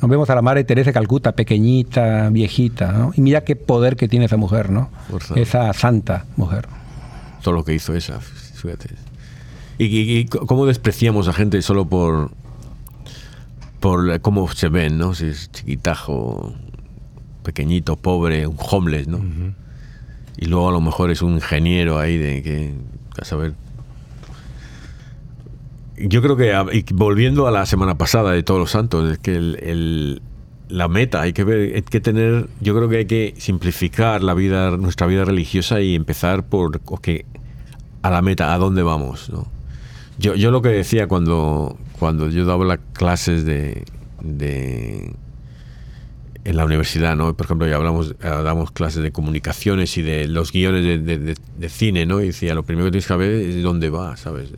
Nos vemos a la madre Teresa de Calcuta, pequeñita, viejita, ¿no? Y mira qué poder que tiene esa mujer, ¿no? Esa santa mujer. Todo lo que hizo esa, fíjate. ¿Y, cómo despreciamos a gente solo por, por cómo se ven, ¿no? Si es chiquitajo, pequeñito, pobre, un homeless, ¿no? Y luego a lo mejor es un ingeniero ahí de que, a saber, yo creo que, volviendo a la semana pasada de Todos los Santos, es que el, la meta, hay que ver, hay que tener, yo creo que hay que simplificar la vida, nuestra vida religiosa y empezar por que a la meta, a dónde vamos, ¿no? Yo, yo lo que decía cuando, cuando yo daba las clases de, de en la universidad, ¿no? Por ejemplo, ya hablamos, damos clases de comunicaciones y de los guiones de, de, cine, ¿no? Y decía, lo primero que tienes que saber es dónde vas, ¿sabes?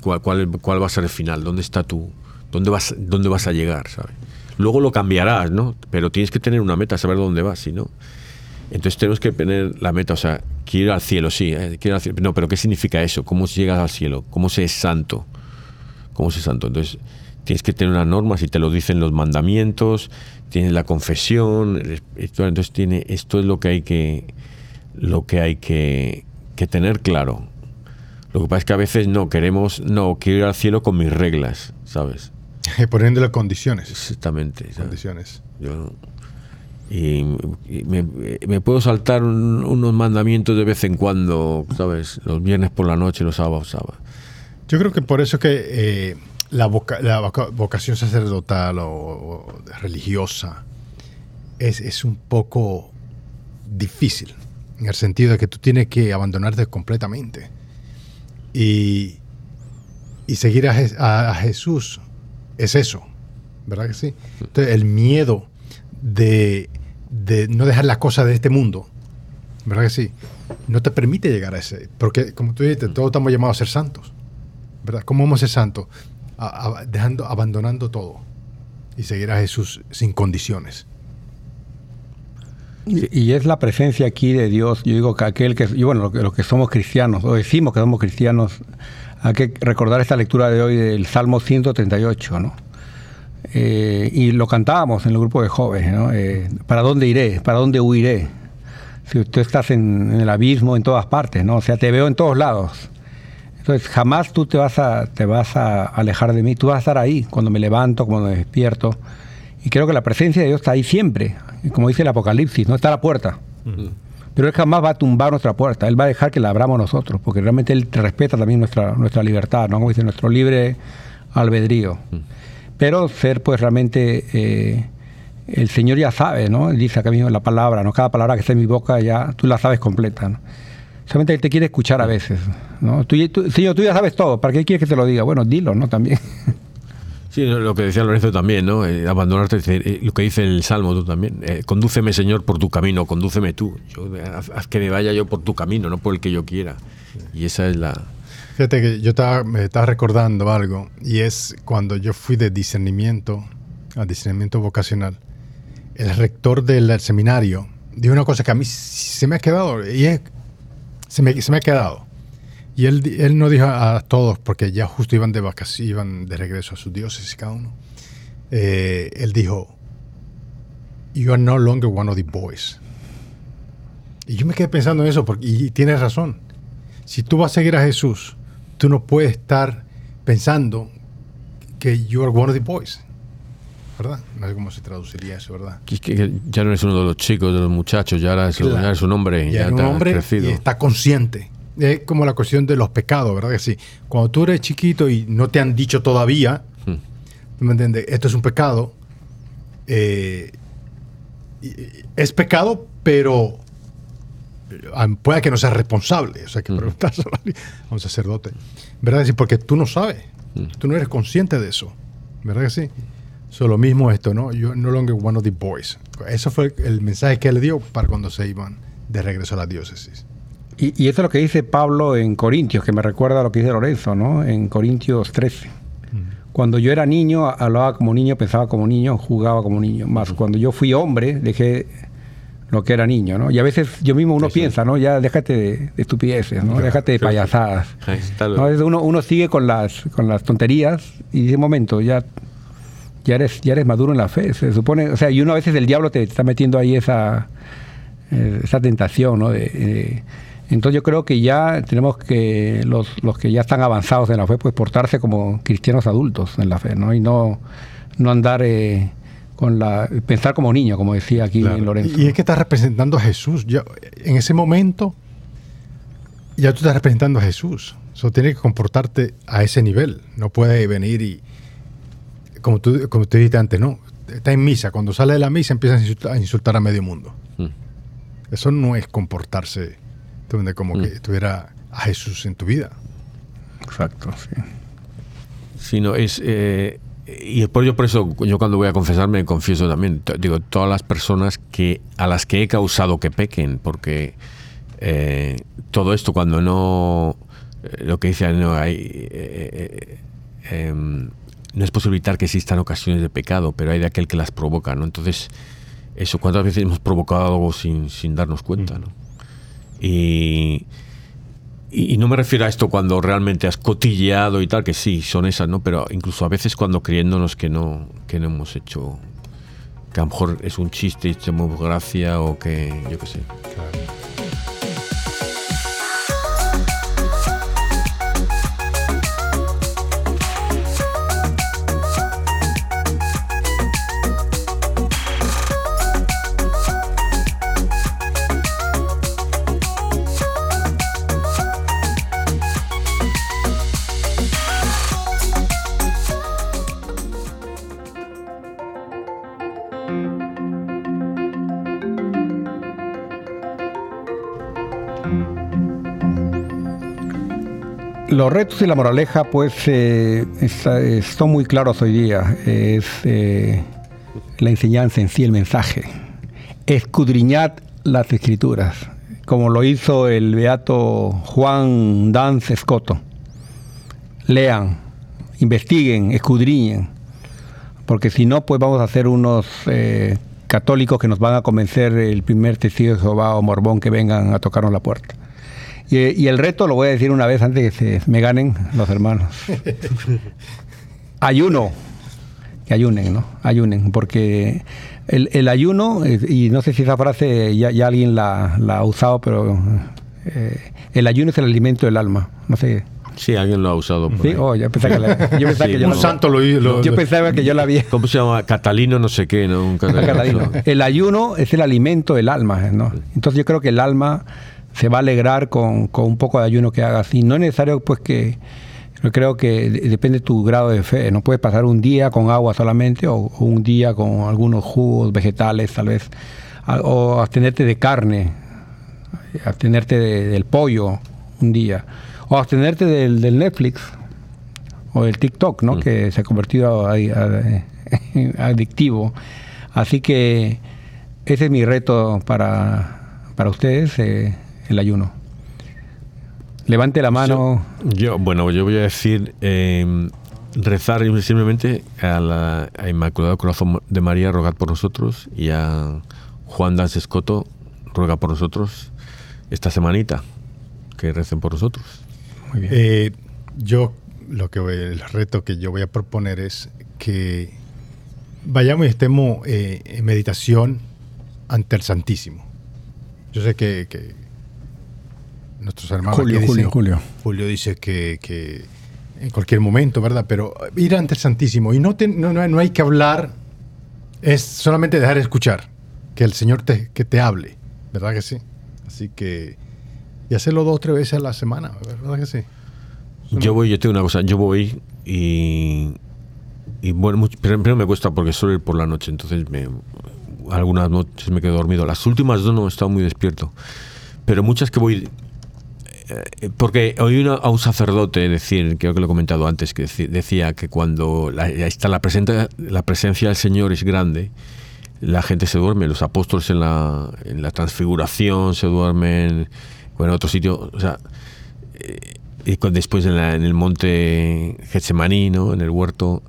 Cuál, cuál, va a ser el final, dónde está tú, dónde vas, dónde vas a llegar, ¿sabes? Luego lo cambiarás, ¿no? Pero tienes que tener una meta, saber dónde vas, si no. Entonces tenemos que tener la meta, o sea, quiero ir al cielo, sí, eh, quiero al cielo. No, pero ¿qué significa eso? ¿Cómo se llega al cielo? ¿Cómo se es santo? ¿Cómo se es santo? Entonces tienes que tener unas normas y te lo dicen los mandamientos, tienes la confesión, entonces tiene, esto es lo que hay que, lo que, hay que, que tener claro. Lo que pasa es que a veces no queremos, no, quiero ir al cielo con mis reglas, ¿sabes? Poniéndole condiciones. Exactamente. Condiciones. Yo, y, me, puedo saltar unos mandamientos de vez en cuando, ¿sabes? Los viernes por la noche, los sábados, sábados. Yo creo que por eso que eh, la, vocación sacerdotal o, religiosa es, es, un poco difícil, en el sentido de que tú tienes que abandonarte completamente y, y seguir a, Jesús es eso, ¿verdad que sí? Entonces, el miedo de, no dejar las cosas de este mundo, ¿verdad que sí? No te permite llegar a ese, porque como tú dices, todos estamos llamados a ser santos, ¿verdad? ¿Cómo vamos a ser santos? dejando, abandonando todo y seguir a Jesús sin condiciones. Y, es la presencia aquí de Dios. Yo digo que aquel que, y bueno, los que, somos cristianos, o decimos que somos cristianos, hay que recordar esta lectura de hoy del Salmo 138, ¿no? Eh, y lo cantábamos en el grupo de jóvenes, ¿no? Eh, ¿Para dónde iré? ¿Para dónde huiré? Si tú estás en, en, el abismo en todas partes, ¿no? O sea, te veo en todos lados. Entonces, jamás tú te vas a, te vas a alejar de mí. Tú vas a estar ahí cuando me levanto, cuando me despierto. Y creo que la presencia de Dios está ahí siempre. Como dice el Apocalipsis, no está a la puerta. Pero Él jamás va a tumbar nuestra puerta, Él va a dejar que la abramos nosotros, porque realmente Él respeta también nuestra, nuestra libertad, ¿no? Como dice, nuestro libre albedrío. Pero ser pues realmente... Eh, el Señor ya sabe, ¿no? Él dice acá mismo la palabra, ¿no? Cada palabra que está en mi boca ya tú la sabes completa, ¿no? Solamente Él te quiere escuchar a veces, ¿no? Tú, señor, tú ya sabes todo, ¿para qué quieres que te lo diga? Bueno, dilo, ¿no? También. Sí, lo que decía Lorenzo también, ¿no? Eh, abandonarte, eh, lo que dice el Salmo tú también. Eh, condúceme, Señor, por tu camino, condúceme tú. haz, que me vaya yo por tu camino, no por el que yo quiera. Y esa es la... Fíjate que yo me estaba recordando algo, y es cuando yo fui de discernimiento a discernimiento vocacional el rector del seminario dijo una cosa que a mí se me ha quedado, y es, se, me, se me ha quedado. Y él, él no dijo a todos, porque ya justo iban de vacaciones, iban de regreso a sus dioses cada uno. Eh, él dijo, You are no longer one of the boys. Y yo me quedé pensando en eso, porque, y tienes razón. Si tú vas a seguir a Jesús, tú no puedes estar pensando que you are one of the boys. ¿verdad? No sé cómo se traduciría eso, ¿verdad? Que, ya no es uno de los chicos, de los muchachos, ya, era, es un hombre, ya, un hombre Y está consciente. Es como la cuestión de los pecados, ¿verdad? Que sí. Cuando tú eres chiquito y no te han dicho todavía, hmm. ¿me entiendes? Esto es un pecado. Eh, es pecado, pero ah, puede que no seas responsable. O sea, que hmm. preguntas a un sacerdote. ¿Verdad? porque tú no sabes. Hmm. Tú no eres consciente de eso. ¿Verdad que sí? So, lo mismo esto, ¿no? You're no longer one of the boys. Eso fue el mensaje que él dio para cuando se iban de regreso a la diócesis. Y, eso es lo que dice Pablo en Corintios, que me recuerda a lo que dice Lorenzo, ¿no? En Corintios 13. Cuando yo era niño, hablaba como niño, pensaba como niño, jugaba como niño. Más cuando yo fui hombre, dejé lo que era niño, ¿no? Y a veces yo mismo uno piensa, ¿no? Ya déjate de, estupideces, ¿no? déjate de payasadas. ¿no? Uno, uno sigue con las, con las tonterías y dice, momento, ya ya eres, ya eres maduro en la fe. Se supone, o sea, y uno a veces el diablo te está metiendo ahí esa, eh, esa tentación, ¿no? De, entonces yo creo que ya tenemos que, los, los que ya están avanzados en la fe, pues portarse como cristianos adultos en la fe, ¿no? Y no, no andar eh, con la, pensar como niño, como decía aquí Lorenzo. Y es que estás representando a Jesús. Ya, en ese momento, ya tú estás representando a Jesús. Eso tiene que comportarte a ese nivel. No puede venir y, como tú, como te dijiste antes, ¿no? Está en misa, cuando sale de la misa empiezas a insultar a, medio mundo. Mm. Eso no es comportarse como que mm. tuviera a Jesús en tu vida. Exacto, sí. Sino es... Eh, y por, yo por eso, yo cuando voy a confesarme, confieso también, digo, todas las personas que a las que he causado que pequen, porque eh, todo esto cuando no... Eh, lo que dice, no hay... Em, no es posible evitar que existan ocasiones de pecado, pero hay de aquel que las provoca, ¿no? Entonces, eso, ¿cuántas veces hemos provocado algo sin, darnos cuenta, ¿no? Y, y, no me refiero a esto cuando realmente has cotilleado y tal, que sí, son esas, ¿no? Pero incluso a veces cuando creyéndonos que no, que no hemos hecho, que a lo mejor es un chiste y echamos gracia o que, yo qué sé. Los retos y la moraleja, pues, eh, son muy claros hoy día. Es eh, la enseñanza en sí, el mensaje. Escudriñad las escrituras, como lo hizo el beato Juan Danz Escoto. Lean, investiguen, escudriñen, porque si no, pues vamos a ser unos eh, católicos que nos van a convencer el primer testigo de Jehová o Morbón que vengan a tocarnos la puerta. Y, el reto lo voy a decir una vez antes que se me ganen los hermanos. Ayuno. Que ayunen, ¿no? Ayunen, porque el, ayuno, eh, y no sé si esa frase ya, alguien la, ha usado, pero eh, el ayuno es el alimento del alma. No sé. Sí, alguien lo ha usado. Por sí, oh, yo pensaba que, yo pensaba que yo un santo lo, lo, Yo pensaba que yo la había. ¿Cómo se llama? Catalino, no sé qué, ¿no? Un catalino. El ayuno es el alimento del alma, ¿no? Entonces yo creo que el alma se va a alegrar con, con un poco de ayuno que hagas. Y no es necesario, pues, que. Yo creo que depende de tu grado de fe. No puedes pasar un día con agua solamente o, un día con algunos jugos vegetales, tal vez. O abstenerte de carne, abstenerte del pollo un día o abstenerte del, del Netflix o del TikTok, ¿no? Mm. Que se ha convertido adictivo. Así que ese es mi reto para, para ustedes, eh, el ayuno. Levante la mano. Yo, bueno, yo voy a decir em, rezar simplemente a la a Inmaculado Corazón de María, rogad por nosotros, y a Juan Dance Escoto, ruega por nosotros esta semanita, que recen por nosotros. Eh, yo lo que el reto que yo voy a proponer es que vayamos y estemos eh, en meditación ante el Santísimo. Yo sé que, nuestros hermanos Julio, Julio, Julio. Julio dice que, en cualquier momento, ¿verdad? Pero ir ante el Santísimo y no, no, hay que hablar, es solamente dejar escuchar, que el Señor te, que te hable, ¿verdad que sí? Así que y hacerlo dos o tres veces a la semana, ¿verdad que sí? Yo voy, yo tengo una cosa, yo voy y, y bueno, primero me cuesta porque suelo ir por la noche, entonces me, algunas noches me quedo dormido. Las últimas dos no he estado muy despierto, pero muchas que voy porque oí a un sacerdote decir, creo que lo he comentado antes, que decía que cuando la, está la, la presencia del Señor es grande, la gente se duerme, los apóstoles en la, en la transfiguración se duermen, o en otro sitio, o sea, eh, y después en, el monte Getsemaní, ¿no? en el huerto.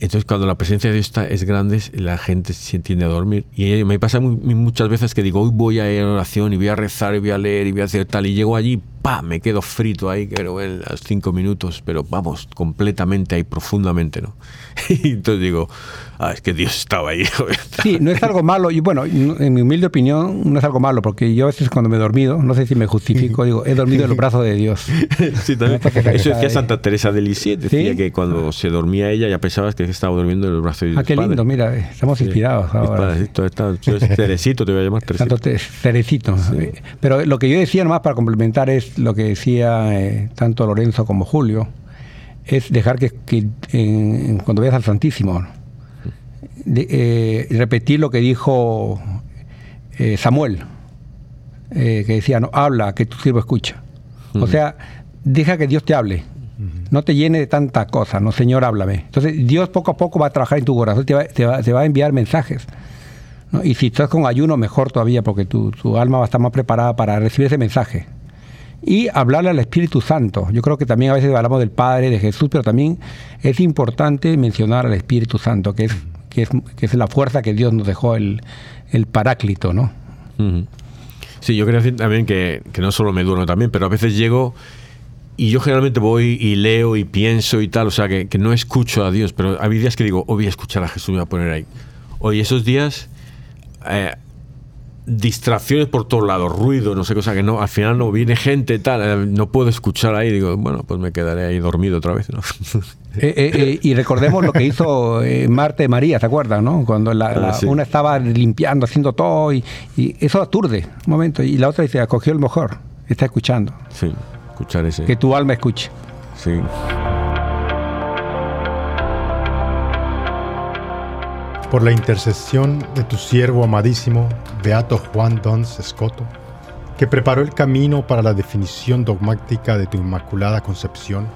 Entonces, cuando la presencia de Dios está, es grande, la gente se entiende a dormir. Y me pasa muchas veces que digo, hoy voy a ir a oración y voy a rezar y voy a leer y voy a hacer tal. Y llego allí, pa, me quedo frito ahí, creo, en los cinco minutos, pero vamos, completamente ahí, profundamente, ¿no? y entonces digo, ah, es que Dios estaba ahí. sí, no es algo malo, y bueno, en mi humilde opinión, no es algo malo, porque yo a veces cuando me he dormido, no sé si me justifico, digo, he dormido en los brazos de Dios. sí, también. Eso decía Santa Teresa de Lisieux, decía que cuando se dormía ella ya pensabas que estaba durmiendo en los brazos de Dios. Ah, qué lindo, mira, estamos inspirados ahora. Teresito, te voy a llamar Teresito. Teresito. Pero lo que yo decía nomás para complementar es lo que decía eh, tanto Lorenzo como Julio, es dejar que, cuando veas al Santísimo, eh, repetir lo que dijo eh, Samuel, que decía, no, habla, que tu siervo escucha. O sea, deja que Dios te hable. No te llene de tantas cosas, no, Señor, háblame. Entonces, Dios poco a poco va a trabajar en tu corazón, te va, te va, a enviar mensajes. Y si estás con ayuno, mejor todavía, porque tu, tu, alma va a estar más preparada para recibir ese mensaje y hablarle al Espíritu Santo. Yo creo que también a veces hablamos del Padre, de Jesús, pero también es importante mencionar al Espíritu Santo, que es, que es, que es la fuerza que Dios nos dejó, el, el paráclito, ¿no? Sí, yo quería decir también que, que no solo me duermo también, pero a veces llego y yo generalmente voy y leo y pienso y tal, o sea, que, que no escucho a Dios, pero hay días que digo, hoy voy a escuchar a Jesús, me voy a poner ahí. Hoy esos días... Eh, distracciones por todos lados, ruido, no sé cosa que no, al final no viene gente tal, eh, no puedo escuchar ahí, digo, bueno, pues me quedaré ahí dormido otra vez, ¿no? Eh, eh, y recordemos lo que hizo Marte María, ¿te acuerdas, no? Cuando la, ah, una estaba limpiando, haciendo todo y, eso aturde un momento y la otra dice, acogió el mejor, está escuchando. Sí, escuchar ese. Que tu alma escuche. Sí. Por la intercesión de tu siervo amadísimo, Beato Juan Dons Escoto, que preparó el camino para la definición dogmática de tu Inmaculada Concepción,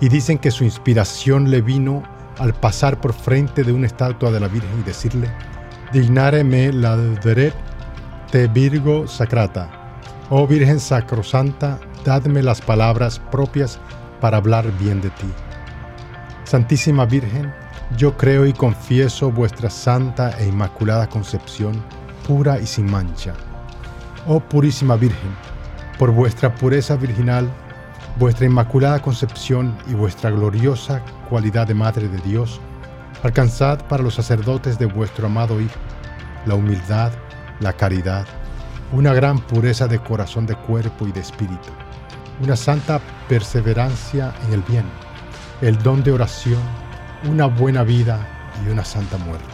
y dicen que su inspiración le vino al pasar por frente de una estatua de la Virgen y decirle, Dignare me la deret te Virgo Sacrata, oh Virgen Sacrosanta, dadme las palabras propias para hablar bien de ti. Santísima Virgen, yo creo y confieso vuestra santa e inmaculada concepción, pura y sin mancha. Oh purísima Virgen, por vuestra pureza virginal, vuestra inmaculada concepción y vuestra gloriosa cualidad de Madre de Dios, alcanzad para los sacerdotes de vuestro amado Hijo la humildad, la caridad, una gran pureza de corazón, de cuerpo y de espíritu, una santa perseverancia en el bien, el don de oración, una buena vida y una santa muerte.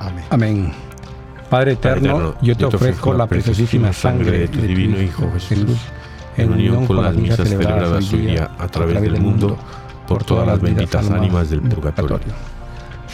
Amén. Amén. Padre eterno, yo te ofrezco la preciosísima sangre de tu divino Hijo Jesús, en unión con las misas celebradas hoy día a través del mundo, por todas las benditas ánimas del purgatorio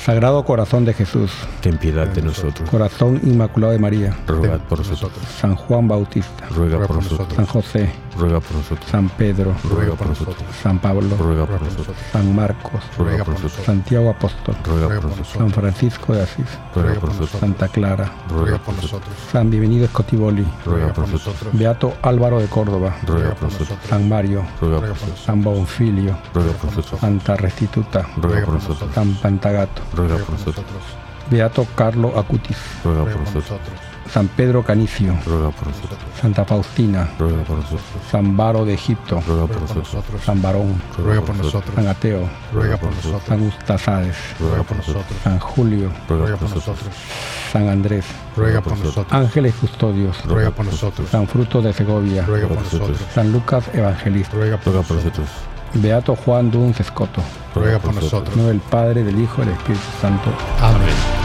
Sagrado Corazón de Jesús, ten piedad de nosotros. Corazón Inmaculado de María, ruega por nosotros. San Juan Bautista, ruega por nosotros. San José, ruega por nosotros. San Pedro, ruega por nosotros. San Pablo, ruega por nosotros. San Marcos, ruega por nosotros. Santiago Apóstol, ruega por nosotros. San Francisco de Asís, ruega por nosotros. Santa Clara, ruega por nosotros. San Bienvenido Escotiboli, ruega por nosotros. Beato Álvaro de Córdoba, ruega por nosotros. San Mario, ruega por nosotros. San Bonfilio, ruega por nosotros. Santa Restituta, ruega por nosotros. San Pantagato, ruega por nosotros. Beato Carlo Acutis, ruega por nosotros. San Pedro Canicio, ruega por nosotros. Santa Faustina, ruega por nosotros. San Baro de Egipto, ruega por nosotros. San Barón, ruega por nosotros. San Ateo, ruega por nosotros. San Ustazades, ruega por nosotros. San Julio, ruega por nosotros. San Andrés, ruega por nosotros. Ángeles Custodios, ruega por nosotros. San Fruto de Segovia, ruega por nosotros. San Lucas Evangelista, ruega por nosotros. Beato Juan Duns Escoto, ruega por nosotros. No del Padre, del Hijo y del Espíritu Santo. Amén.